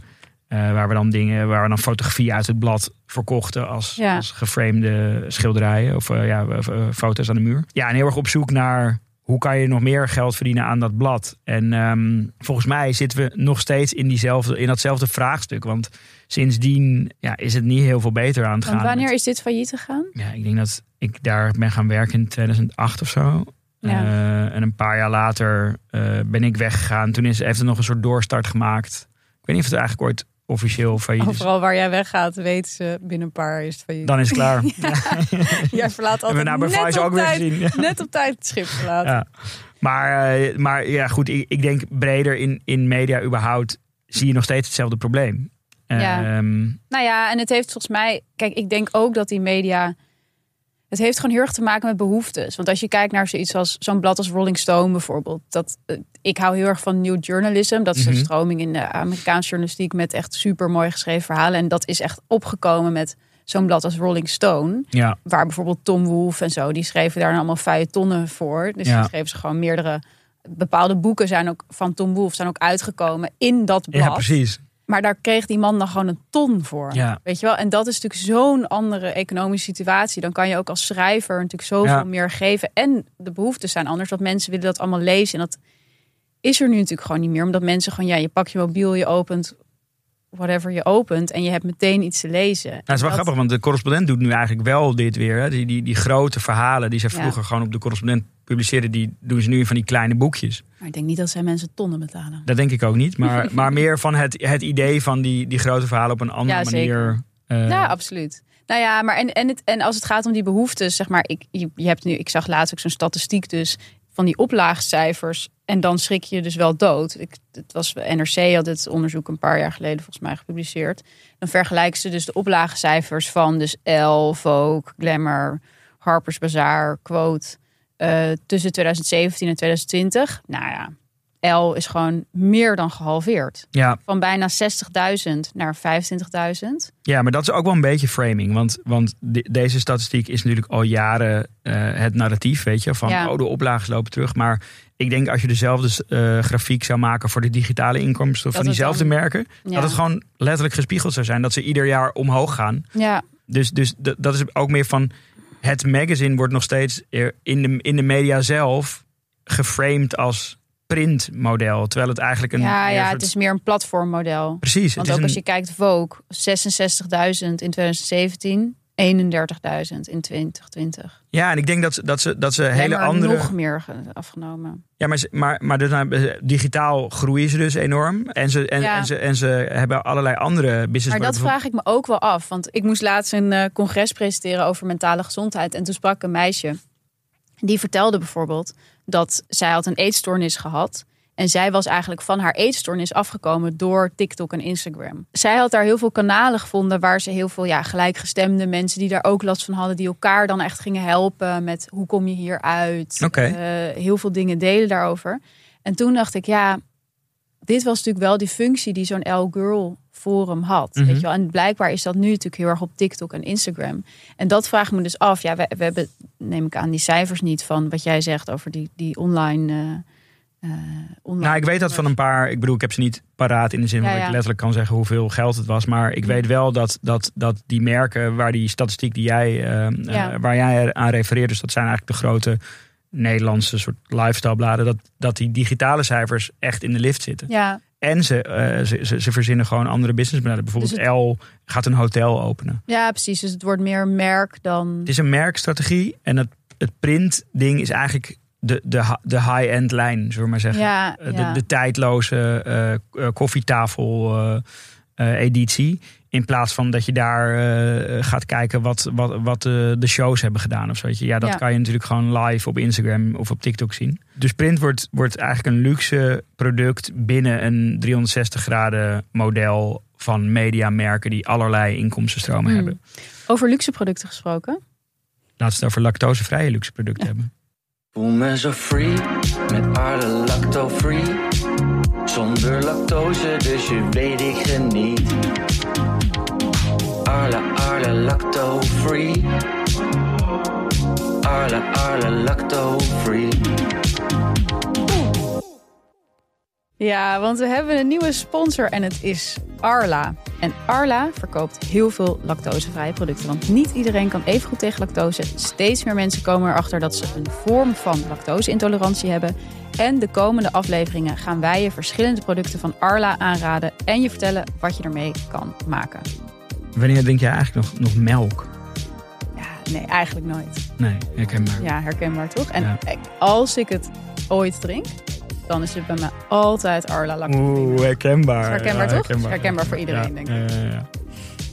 waar we dan dingen, waar we dan fotografie uit het blad verkochten als, Ja. als geframede schilderijen of eh, ja, eh, eh, foto's aan de muur. Ja, en heel erg op zoek naar hoe kan je nog meer geld verdienen aan dat blad. En ehm, volgens mij zitten we nog steeds in, diezelfde, in datzelfde vraagstuk. Want sindsdien ja, is het niet heel veel beter aan het Want gaan. wanneer met- is dit failliet gegaan? ja, ik denk dat ik daar ben gaan werken in 2008 of zo. Ja. Eh, en een paar jaar later eh, ben ik weggegaan. Toen is, heeft het nog een soort doorstart gemaakt. Ik weet niet of het eigenlijk ooit officieel failliet is. Overal waar jij weggaat, weten ze binnen een paar is het failliet. Dan is het klaar. (laughs) Ja. (laughs) Jij verlaat altijd net op, ook weer tijd, gezien. Ja. net op tijd het schip verlaten. Ja. Maar, eh, maar ja, goed. Ik, ik denk breder in, in media überhaupt zie je nog steeds hetzelfde probleem. Ja. Ehm, Nou ja, en het heeft volgens mij... Kijk, ik denk ook dat die media... Het heeft gewoon heel erg te maken met behoeftes. Want als je kijkt naar zoiets als zo'n blad als Rolling Stone bijvoorbeeld. Dat, eh, ik hou heel erg van new journalism. Dat is Mhm. een stroming in de Amerikaanse journalistiek met echt super mooi geschreven verhalen. En dat is echt opgekomen met zo'n blad als Rolling Stone. ja, Waar bijvoorbeeld Tom Wolfe en zo, die schreven daar allemaal feuilletonnen voor. Dus Ja. die schreven ze gewoon meerdere... Bepaalde boeken zijn ook van Tom Wolfe zijn ook uitgekomen in dat blad. ja, precies. Maar daar kreeg die man dan gewoon een ton voor. Ja. Weet je wel? En dat is natuurlijk zo'n andere economische situatie. Dan kan je ook als schrijver natuurlijk zoveel Ja. meer geven. En de behoeftes zijn anders. Want mensen willen dat allemaal lezen. En dat, is er nu natuurlijk gewoon niet meer. Omdat mensen gewoon, ja, je pakt je mobiel, je opent whatever je opent en je hebt meteen iets te lezen. Nou, het is wel Dat- grappig, want de correspondent doet nu eigenlijk wel dit weer. Hè. Die, die, die grote verhalen die ze Ja. vroeger gewoon op de correspondent publiceerden, die doen ze nu in van die kleine boekjes. Maar ik denk niet dat zij mensen tonnen betalen. Dat denk ik ook niet. Maar, (laughs) maar meer van het, het idee van die, die grote verhalen op een andere Ja, manier. eh, Ja, absoluut. Nou ja, maar en, en, het, en als het gaat om die behoeftes, zeg maar, ik, je, je hebt nu, ik zag laatst ook zo'n statistiek dus van die oplaagcijfers. En dan schrik je dus wel dood. Ik, het was NRC had het onderzoek een paar jaar geleden volgens mij gepubliceerd. Dan vergelijken ze dus de oplagecijfers van dus Elle, Vogue, Glamour, Harper's Bazaar, Quote eh, tussen 2017 en 2020. Nou ja, Elle is gewoon meer dan gehalveerd. ja, Van bijna 60.000 naar 25.000. ja, maar dat is ook wel een beetje framing. Want, want de- deze statistiek is natuurlijk al jaren eh, het narratief, weet je. Van, Ja. oh, de oplages lopen terug. Maar ik denk als je dezelfde eh, grafiek zou maken voor de digitale inkomsten van diezelfde dan- merken. Ja. Dat het gewoon letterlijk gespiegeld zou zijn. Dat ze ieder jaar omhoog gaan. Ja, Dus, dus dat is ook meer van. Het magazine wordt nog steeds in de, in de media zelf geframed als printmodel. Terwijl het eigenlijk een. ja, ja, het is meer een platformmodel. Precies. Want ook een, als je kijkt, Vogue, 66.000 in 2017, 31.000 in 2020. Ja, en ik denk dat, ze- dat ze, dat ze hele andere. nog meer ge- afgenomen. Ja, maar, maar, maar dus, nou, digitaal groeien ze dus enorm. En ze, en, Ja. en, ze, en ze hebben allerlei andere business. Maar dat vraag ik me ook wel af. Want ik moest laatst een eh, congres presenteren over mentale gezondheid. En toen sprak een meisje. Die vertelde bijvoorbeeld dat zij had een eetstoornis gehad. En zij was eigenlijk van haar eetstoornis afgekomen door TikTok en Instagram. Zij had daar heel veel kanalen gevonden waar ze heel veel ja, gelijkgestemde mensen die daar ook last van hadden, die elkaar dan echt gingen helpen met hoe kom je hier uit. Eh, heel veel dingen delen daarover. En toen dacht ik, ja, dit was natuurlijk wel die functie die zo'n L Girl forum had. Mhm. Weet je wel? En blijkbaar is dat nu natuurlijk heel erg op TikTok en Instagram. En dat vraagt me dus af. Ja, we, we hebben, neem ik aan, die cijfers niet van wat jij zegt over die, die online. eh, online Nou, ik weet dat van een paar. Ik bedoel, ik heb ze niet paraat in de zin Ja, dat ja. ik letterlijk kan zeggen hoeveel geld het was. Maar ik weet wel dat, dat, dat die merken waar die statistiek die jij, eh, eh, waar jij aan refereert, dus dat zijn eigenlijk de grote Nederlandse soort lifestyle bladen, dat, dat die digitale cijfers echt in de lift zitten. Ja, En ze, eh, ze, ze, ze verzinnen gewoon andere businessmodellen. Bijvoorbeeld Dus L gaat een hotel openen. ja, precies. Dus het wordt meer merk dan. Het is een merkstrategie en het, het print ding is eigenlijk de, de, de high-end lijn, zullen we maar zeggen. Ja, Eh, ja. de, de tijdloze eh, koffietafel editie. In plaats van dat je daar gaat kijken wat, wat, wat de, shows hebben gedaan of zo. Ja, dat Ja. kan je natuurlijk gewoon live op Instagram of op TikTok zien. Dus print wordt, wordt eigenlijk een luxe product binnen een 360 graden model van mediamerken die allerlei inkomstenstromen Hmm. hebben. Over luxe producten gesproken. Laten we het over lactosevrije luxe producten hebben. Voel me zo free, met alle lacto-free. Zonder lactose, dus je weet ik geniet. Arle, arle, lacto-free. Arle, arle, lacto-free. Ja, want we hebben een nieuwe sponsor en het is Arla. En Arla verkoopt heel veel lactosevrije producten. Want niet iedereen kan even goed tegen lactose. Steeds meer mensen komen erachter dat ze een vorm van lactoseintolerantie hebben. En de komende afleveringen gaan wij je verschillende producten van Arla aanraden. En je vertellen wat je ermee kan maken. Wanneer drink jij eigenlijk nog, nog melk? Ja, nee, eigenlijk nooit. Nee, herkenbaar. Ja, herkenbaar toch? En Ja. eh, als ik het ooit drink, dan is het bij mij altijd Arla lactose. Oeh, herkenbaar. Herkenbaar, Ja, toch? Herkenbaar voor iedereen, denk ik. ja, ja, ja.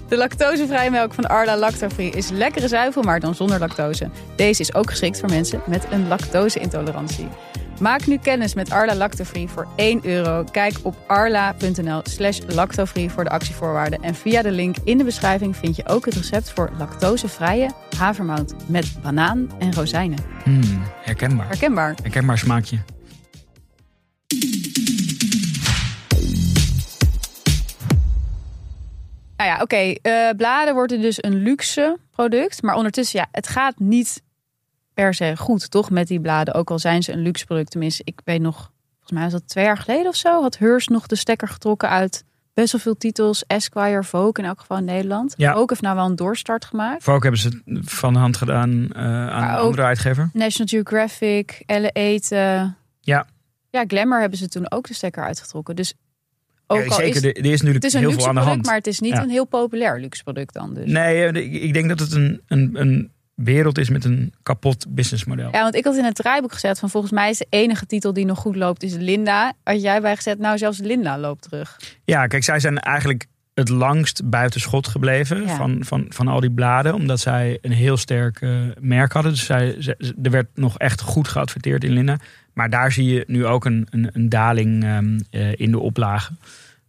De lactosevrije melk van Arla Lactofree is lekkere zuivel, maar dan zonder lactose. Deze is ook geschikt voor mensen met een lactoseintolerantie. Maak nu kennis met Arla Lactofree voor 1 euro. Kijk op arla.nl slash lactofree voor de actievoorwaarden. En via de link in de beschrijving vind je ook het recept voor lactosevrije havermout met banaan en rozijnen. Hmm, herkenbaar. Herkenbaar. Herkenbaar smaakje. Nou ja, oké. eh, bladen worden dus een luxe product. Maar ondertussen, ja, het gaat niet per se goed, toch? Met die bladen. Ook al zijn ze een luxe product. Tenminste, ik weet nog, volgens mij was dat twee jaar geleden of zo. Had Hearst nog de stekker getrokken uit best wel veel titels. Esquire, Vogue in elk geval in Nederland. Ja. Ook heeft nou wel een doorstart gemaakt. Ook hebben ze van de hand gedaan eh, aan een ook- andere uitgever. National Geographic, Elle Eten. Ja. Ja, Glamour hebben ze toen ook de stekker uitgetrokken. Dus ook Ja, zeker, is, er is een heel veel aan de product, hand. maar het is niet Ja. een heel populair luxe product dan. Dus. Nee, eh, ik- denk dat het een, een, een wereld is met een kapot businessmodel. Ja, want ik had in het draaiboek gezet van volgens mij is de enige titel die nog goed loopt is Linda. Had jij bij gezet, nou zelfs Linda loopt terug. Ja, kijk, zij zijn eigenlijk het langst buiten schot gebleven Ja. van, van, van al die bladen. Omdat zij een heel sterk eh, merk hadden. Dus zij, ze- er werd nog echt goed geadverteerd in Linda. Maar daar zie je nu ook een, een, een daling ehm, eh, in de oplagen.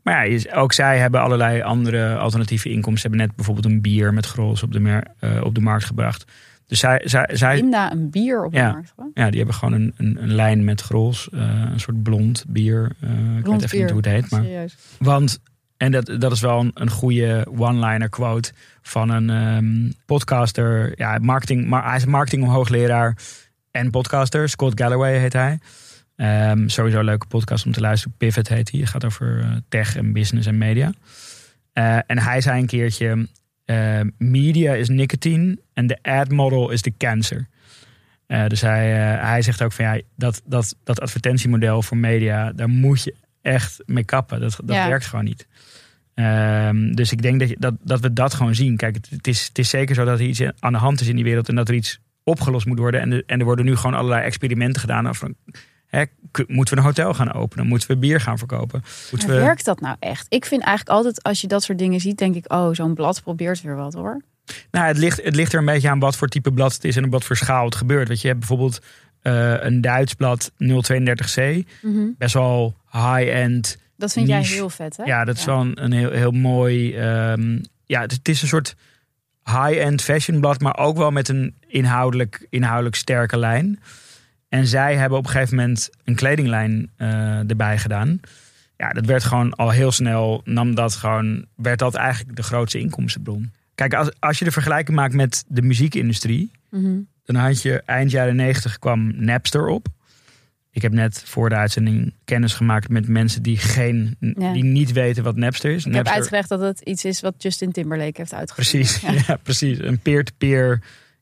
Maar ja, ook zij hebben allerlei andere alternatieve inkomsten. Ze hebben net bijvoorbeeld een bier met grols op de, mer- eh, op de markt gebracht. Dus zij, zij, zij, Linda een bier op de Ja. markt. hoor. ja, die hebben gewoon een, een, een lijn met grols. eh, een soort blond bier. Eh, ik weet even niet hoe het heet. Maar Serieus. want, en dat, dat is wel een, een goede one-liner quote van een ehm, podcaster. Ja, marketing, maar hij is marketing hoogleraar en podcaster. Scott Galloway heet hij. Ehm, sowieso een leuke podcast om te luisteren. Pivot heet hij. Het gaat over eh, tech en business en media. Eh, en hij zei een keertje: eh, Media is nicotine en de ad model is de cancer. Dus hij, hij zegt ook van ja, dat, dat, dat advertentiemodel voor media, daar moet je echt mee kappen. Dat, dat Ja. werkt gewoon niet. Ehm, dus ik denk dat, je, dat, dat we dat gewoon zien. Kijk, het, het is, het is zeker zo dat er iets aan de hand is in die wereld en dat er iets opgelost moet worden. En, de- en er worden nu gewoon allerlei experimenten gedaan. Over, hè, moeten we een hotel gaan openen? Moeten we bier gaan verkopen? Moeten we... werkt dat nou echt? Ik vind eigenlijk altijd als je dat soort dingen ziet, denk ik, oh, zo'n blad probeert weer wat hoor. Nou, het ligt, het ligt er een beetje aan wat voor type blad het is en op wat voor schaal het gebeurt. Weet je, hebt bijvoorbeeld eh, een Duits blad 032C. Best wel high-end. Dat vind jij heel vet, hè? Ja, dat is wel een, een heel, heel mooi. ehm, ja, het, het is een soort high-end fashionblad, maar ook wel met een inhoudelijk, inhoudelijk sterke lijn. En zij hebben op een gegeven moment een kledinglijn eh, erbij gedaan. Ja, dat werd gewoon al heel snel, nam dat gewoon, werd dat eigenlijk de grootste inkomstenbron. Kijk, als, als je de vergelijking maakt met de muziekindustrie, Mhm. dan had je eind jaren 90 kwam Napster op. Ik heb net voor de uitzending kennis gemaakt met mensen die, geen, Ja. die niet weten wat Napster is. Ik heb uitgelegd dat het iets is wat Justin Timberlake heeft uitgevoerd. Precies, ja. (laughs) precies. Een peer-to-peer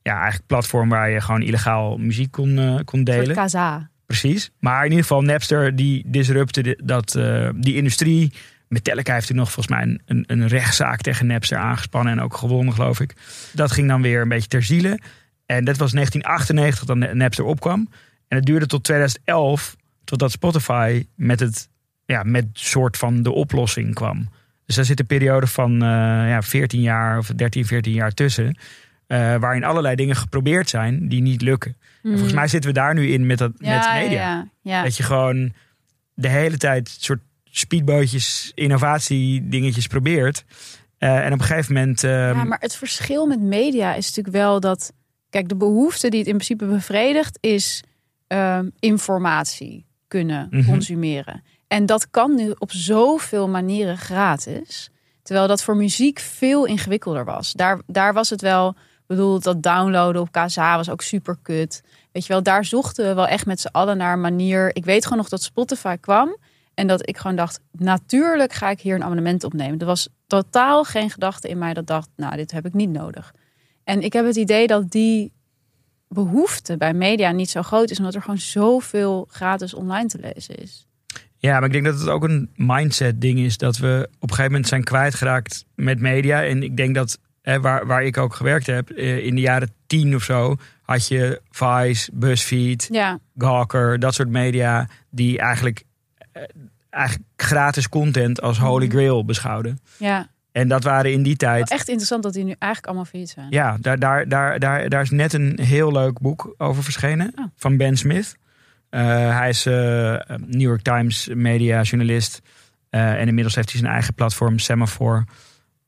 ja, eigenlijk platform waar je gewoon illegaal muziek kon, eh, kon delen. kaza. Precies. Maar in ieder geval, Napster die disrupte di- dat, eh, die industrie. Metallica heeft toen nog volgens mij een, een, een rechtszaak tegen Napster aangespannen en ook gewonnen, geloof ik. Dat ging dan weer een beetje ter ziele. En dat was 1998 dat Na- Napster opkwam. En het duurde tot 2011 totdat Spotify met het ja, met soort van de oplossing kwam. Dus daar zit een periode van eh, ja, 14 jaar of 13, 14 jaar tussen. Eh, waarin allerlei dingen geprobeerd zijn die niet lukken. En volgens mij zitten we daar nu in met, dat, met media. Ja, ja. Dat je gewoon de hele tijd soort speedbootjes, innovatie dingetjes probeert. Eh, en op een gegeven moment... ehm, Ja, maar het verschil met media is natuurlijk wel dat. Kijk, de behoefte die het in principe bevredigt is ehm, informatie kunnen Mhm. consumeren. En dat kan nu op zoveel manieren gratis. Terwijl dat voor muziek veel ingewikkelder was. Daar, daar was het wel, bedoel, dat downloaden op Kazaa was ook super kut. Weet je wel, daar zochten we wel echt met z'n allen naar een manier. Ik weet gewoon nog dat Spotify kwam. En dat ik gewoon dacht, natuurlijk ga ik hier een abonnement opnemen. Er was totaal geen gedachte in mij dat dacht, nou, dit heb ik niet nodig. En ik heb het idee dat die behoefte bij media niet zo groot is, omdat er gewoon zoveel gratis online te lezen is. Ja, maar ik denk dat het ook een mindset ding is. Dat we op een gegeven moment zijn kwijtgeraakt met media. En ik denk dat waar, waar ik ook gewerkt heb, eh, in de jaren tien of zo, had je Vice, BuzzFeed, Ja, Gawker, dat soort media. Die eigenlijk, eh, eigenlijk gratis content als holy Mhm. grail beschouwden. ja. En dat waren in die Wel tijd. echt interessant dat die nu eigenlijk allemaal failliet zijn. Ja, daar, daar, daar, daar, daar is net een heel leuk boek over verschenen. Oh. Van Ben Smith. Eh, hij is New York Times media journalist. Eh, en inmiddels heeft hij zijn eigen platform Semaphore.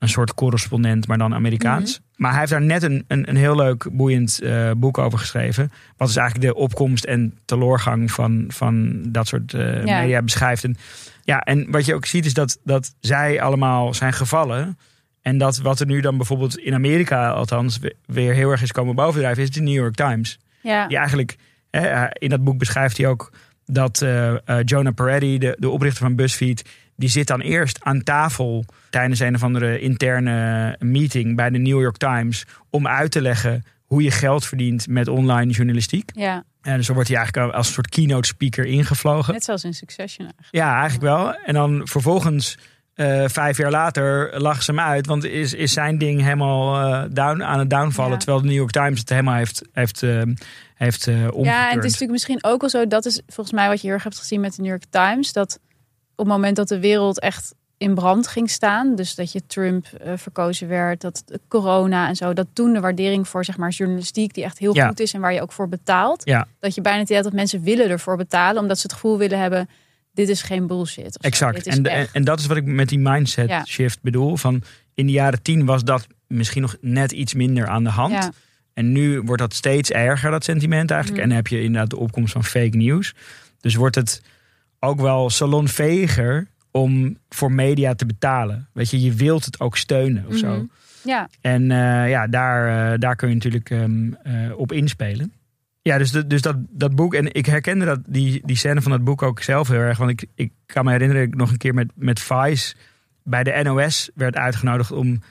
Een soort correspondent, maar dan Amerikaans. Mhm. Maar hij heeft daar net een, een, een heel leuk, boeiend eh, boek over geschreven. Wat is eigenlijk de opkomst en teloorgang van, van dat soort eh, Ja. media beschrijft. En, ja, en wat je ook ziet is dat, dat zij allemaal zijn gevallen. En dat wat er nu dan bijvoorbeeld in Amerika althans we- weer heel erg is komen bovendrijven, is de New York Times. Ja, Die eigenlijk, hè, in dat boek beschrijft hij ook dat eh, Jonah Peretti, de, de oprichter van BuzzFeed, die zit dan eerst aan tafel tijdens een of andere interne meeting bij de New York Times om uit te leggen hoe je geld verdient met online journalistiek. ja. En dus dan wordt hij eigenlijk als een soort keynote speaker ingevlogen. Net zoals in Succession eigenlijk. Ja, eigenlijk wel. En dan vervolgens, eh, vijf jaar later, lachen ze hem uit. Want is, is zijn ding helemaal eh, down, aan het downvallen. Ja. Terwijl de New York Times het helemaal heeft, heeft, eh, heeft Ja, en het is natuurlijk misschien ook wel zo. Dat is volgens mij wat je heel erg hebt gezien met de New York Times. Dat het moment dat de wereld echt in brand ging staan. Dus dat je Trump eh, verkozen werd. Dat corona en zo. Dat toen de waardering voor zeg maar journalistiek. Die echt heel Ja. goed is en waar je ook voor betaalt. Ja. Dat je bijna het idee dat mensen willen ervoor betalen. Omdat ze het gevoel willen hebben. Dit is geen bullshit. Exact. En, en, echt. en dat is wat ik met die mindset Ja. shift bedoel. Van in de jaren tien was dat misschien nog net iets minder aan de hand. En nu wordt dat steeds erger, dat sentiment eigenlijk. Mhm. En dan heb je inderdaad de opkomst van fake news. Dus wordt het ook wel salonveger om voor media te betalen. Weet je, je wilt het ook steunen of zo. Mhm. Ja, En eh, ja, daar, eh, daar kun je natuurlijk ehm, eh, op inspelen. Ja, dus, de- dus dat, dat boek. En ik herkende dat, die, die scène van dat boek ook zelf heel erg. Want ik, ik kan me herinneren dat ik nog een keer met, met Vice bij de NOS werd uitgenodigd om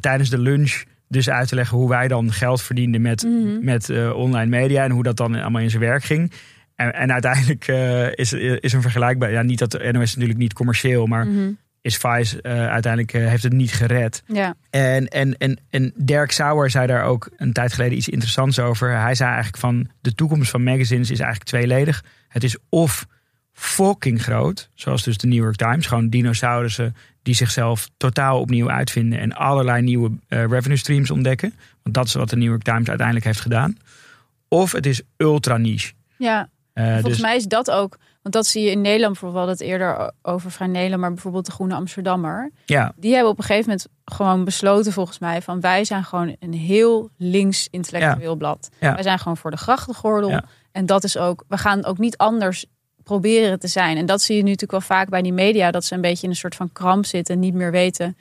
tijdens de lunch dus uit te leggen hoe wij dan geld verdienden met, Mhm. met online media en hoe dat dan allemaal in zijn werk ging. En, en uiteindelijk eh, is, is een vergelijkbaar. Ja, niet dat de NOS natuurlijk niet commercieel, maar Mhm. is Vice eh, uiteindelijk eh, heeft het niet gered. ja. En, en, en, en Dirk Sauer zei daar ook een tijd geleden iets interessants over. Hij zei eigenlijk van de toekomst van magazines is eigenlijk tweeledig. Het is of fucking groot, zoals dus de New York Times. Gewoon dinosaurussen die zichzelf totaal opnieuw uitvinden en allerlei nieuwe revenue streams ontdekken. Want dat is wat de New York Times uiteindelijk heeft gedaan. Of het is ultra niche. ja. Eh, Volgens dus, mij is dat ook, want dat zie je in Nederland bijvoorbeeld, het eerder over Vrij Nederland, maar bijvoorbeeld de Groene Amsterdammer. ja, Die hebben op een gegeven moment gewoon besloten, volgens mij, van wij zijn gewoon een heel links intellectueel blad. Ja. Wij zijn gewoon voor de grachtengordel. Ja. En dat is ook, we gaan ook niet anders proberen te zijn. En dat zie je nu natuurlijk wel vaak bij die media, dat ze een beetje in een soort van kramp zitten en niet meer weten.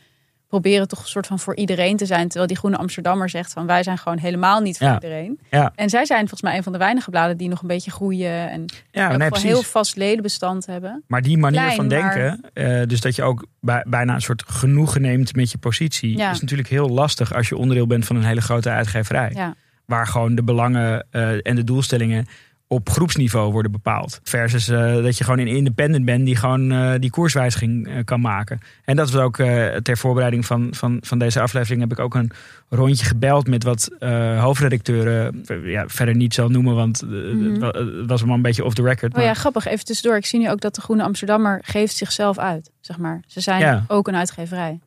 Proberen toch een soort van voor iedereen te zijn. Terwijl die Groene Amsterdammer zegt van wij zijn gewoon helemaal niet voor Ja. iedereen. Ja. En zij zijn volgens mij een van de weinige bladen die nog een beetje groeien. En ja nee, precies. heel vast ledenbestand hebben. Maar die manier Klein, van maar- denken, eh, dus dat je ook bij- bijna een soort genoegen neemt met je positie, Ja. is natuurlijk heel lastig als je onderdeel bent van een hele grote uitgeverij. Waar gewoon de belangen eh, en de doelstellingen op groepsniveau worden bepaald. Versus eh, dat je gewoon een independent bent die gewoon eh, die koerswijziging eh, kan maken. En dat was ook ter voorbereiding van, van, van deze aflevering heb ik ook een rondje gebeld met wat hoofdredacteuren. Ja, verder niet zal noemen, want het het was allemaal een beetje off the record. Oh maar- ja, grappig. Even tussendoor. Ik zie nu ook dat de Groene Amsterdammer geeft zichzelf uit. Zeg maar. Ze zijn Ja. ook een uitgeverij.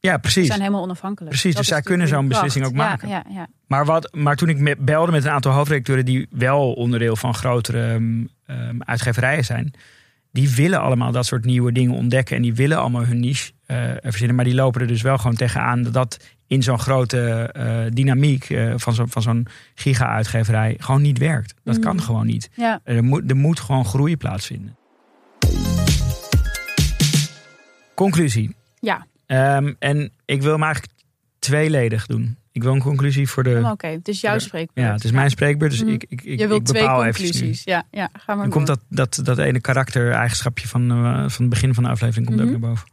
Ja, Ze precies. zijn helemaal onafhankelijk. Precies, Dat dus zij kunnen zo'n beslissing ook maken. Ja, ja, ja. Maar, wat, maar toen ik belde met een aantal hoofdredacteuren die wel onderdeel van grotere ehm, ehm, uitgeverijen zijn, die willen allemaal dat soort nieuwe dingen ontdekken en die willen allemaal hun niche eh, verzinnen. Maar die lopen er dus wel gewoon tegenaan dat dat in zo'n grote eh, dynamiek eh, van zo'n van zo'n giga-uitgeverij gewoon niet werkt. Dat Mhm. kan gewoon niet. Ja. Er moet, er moet gewoon groei plaatsvinden. Conclusie. Ja. Ehm, en ik wil hem eigenlijk tweeledig doen. Ik wil een conclusie voor de. Helemaal Oké, het is jouw spreekbeurt. Ja, het is mijn spreekbeurt, dus Mhm. ik, ik, ik, Je wilt ik twee conclusies. Ja, ja, ga maar Dan komt dat, dat, dat ene karakter-eigenschapje van, eh, van het begin van de aflevering komt Mhm. ook naar boven.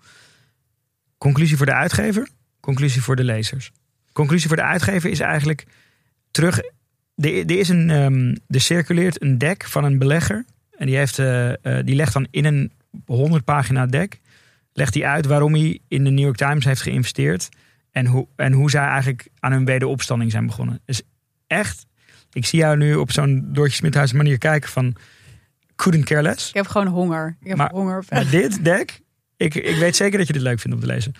Conclusie voor de uitgever, conclusie voor de lezers. Conclusie voor de uitgever is eigenlijk terug. Er, er, is een, ehm, er circuleert een deck van een belegger. En die, heeft, eh, eh, die legt dan in een 100 pagina deck. Legt hij uit waarom hij in de New York Times heeft geïnvesteerd. En hoe, en hoe zij eigenlijk aan hun wederopstanding zijn begonnen. Dus echt, ik zie jou nu op zo'n Doortje Smithuis manier kijken van... Couldn't care less. Ik heb gewoon honger. Ik heb Maar- honger. Maar dit deck, ik, ik weet zeker dat je dit leuk vindt om te lezen.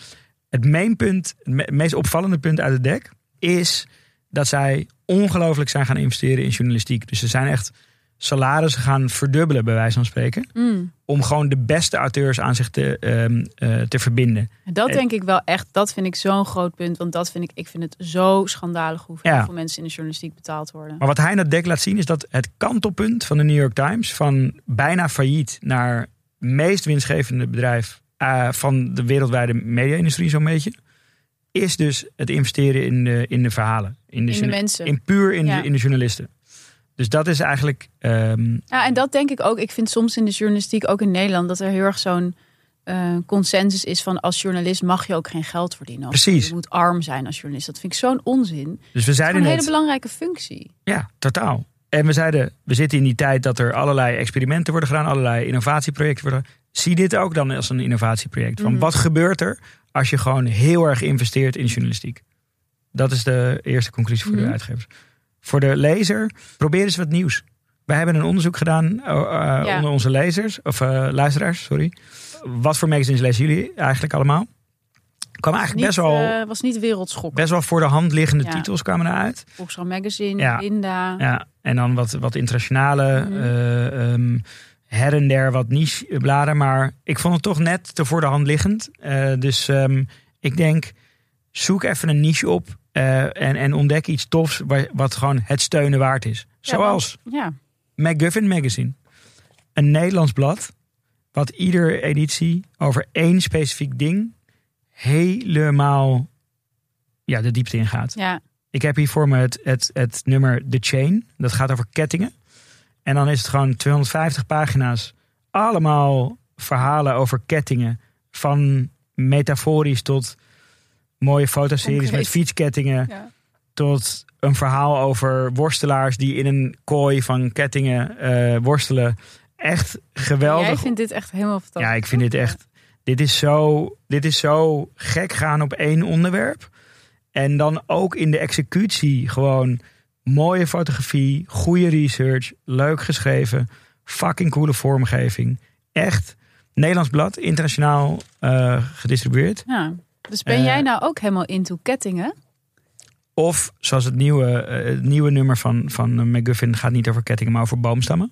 Het mainpunt, het me- meest opvallende punt uit het deck is dat zij ongelooflijk zijn gaan investeren in journalistiek. Dus ze zijn echt salarissen gaan verdubbelen, bij wijze van spreken. Mm. Om gewoon de beste auteurs aan zich te, ehm, eh, te verbinden. Dat En- denk ik wel echt. Dat vind ik zo'n groot punt. Want dat vind ik, ik vind het zo schandalig hoeveel Ja. mensen in de journalistiek betaald worden. Maar wat hij in dat deck laat zien is dat het kantelpunt van de New York Times... van bijna failliet naar meest winstgevende bedrijf eh, van de wereldwijde media-industrie zo'n beetje... is dus het investeren in de, in de verhalen. In de, In de mensen. In puur in, Ja. de, in de journalisten. Dus dat is eigenlijk... ehm, Ja, en dat denk ik ook. Ik vind soms in de journalistiek, ook in Nederland, dat er heel erg zo'n eh, consensus is van als journalist mag je ook geen geld verdienen. Precies. Je moet arm zijn als journalist. Dat vind ik zo'n onzin. Dus we zeiden een hele belangrijke functie. Ja, totaal. En we zeiden, we zitten in die tijd dat er allerlei experimenten worden gedaan, allerlei innovatieprojecten worden. Zie dit ook dan als een innovatieproject. Van Mhm. wat gebeurt er als je gewoon heel erg investeert in journalistiek? Dat is de eerste conclusie voor Mhm. de uitgevers. Voor de lezer, probeer eens wat nieuws. Wij hebben een onderzoek gedaan uh, uh, Ja. onder onze lezers, of uh, luisteraars, sorry. Wat voor magazines lezen jullie eigenlijk allemaal? kwam eigenlijk Niet, best wel, eh, was niet wereldschokkend. best wel voor de hand liggende Ja. titels kwamen eruit. Volkskrant Magazine, Ja. Linda. Ja, en dan wat, wat internationale, eh, ehm, her en der wat niche bladen. Maar ik vond het toch net te voor de hand liggend. Eh, dus ehm, ik denk, zoek even een niche op eh, en, en ontdek iets tofs wa- wat gewoon het steunen waard is. Ja, Zoals Ja, McGuffin Magazine. Een Nederlands blad wat iedere editie over één specifiek ding helemaal ja, de diepte ingaat. ja. Ik heb hier voor me het, het, het nummer The Chain. Dat gaat over kettingen. En dan is het gewoon 250 pagina's. Allemaal verhalen over kettingen. Van metaforisch tot mooie fotoseries Concreet. met fietskettingen. ja. Tot een verhaal over worstelaars die in een kooi van kettingen eh, worstelen. Echt geweldig. Jij vindt dit echt helemaal fantastisch. Ja, ik vind dit echt. Dit is zo, dit is zo gek gaan op één onderwerp. En dan ook in de executie gewoon mooie fotografie, goede research, leuk geschreven, fucking coole vormgeving. Echt Nederlands blad, internationaal eh, gedistribueerd. Ja. Dus ben Eh, jij nou ook helemaal into kettingen? Of zoals het nieuwe, eh, het nieuwe nummer van, van eh, McGuffin gaat niet over kettingen, maar over boomstammen.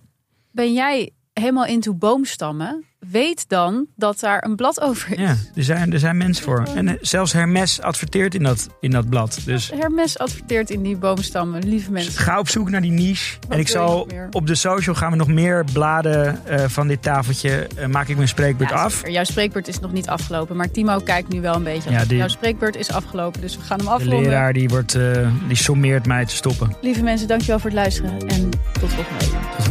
Ben jij helemaal into boomstammen? Weet dan dat daar een blad over is. Ja, er zijn, er zijn mensen voor. En eh, zelfs Hermes adverteert in dat, in dat blad. Dus Hermes adverteert in die boomstammen, lieve mensen. Ga op zoek naar die niche. en ik zal op de social gaan we nog meer bladen eh, van dit tafeltje. eh, maak ik mijn spreekbeurt Ja, af. zeker. Jouw spreekbeurt is nog niet afgelopen, maar Timo kijkt nu wel een beetje. Ja, die- Jouw spreekbeurt is afgelopen, dus we gaan hem De afronden. leraar die, wordt, die sommeert mij te stoppen. Lieve mensen, dankjewel voor het luisteren en tot volgende week.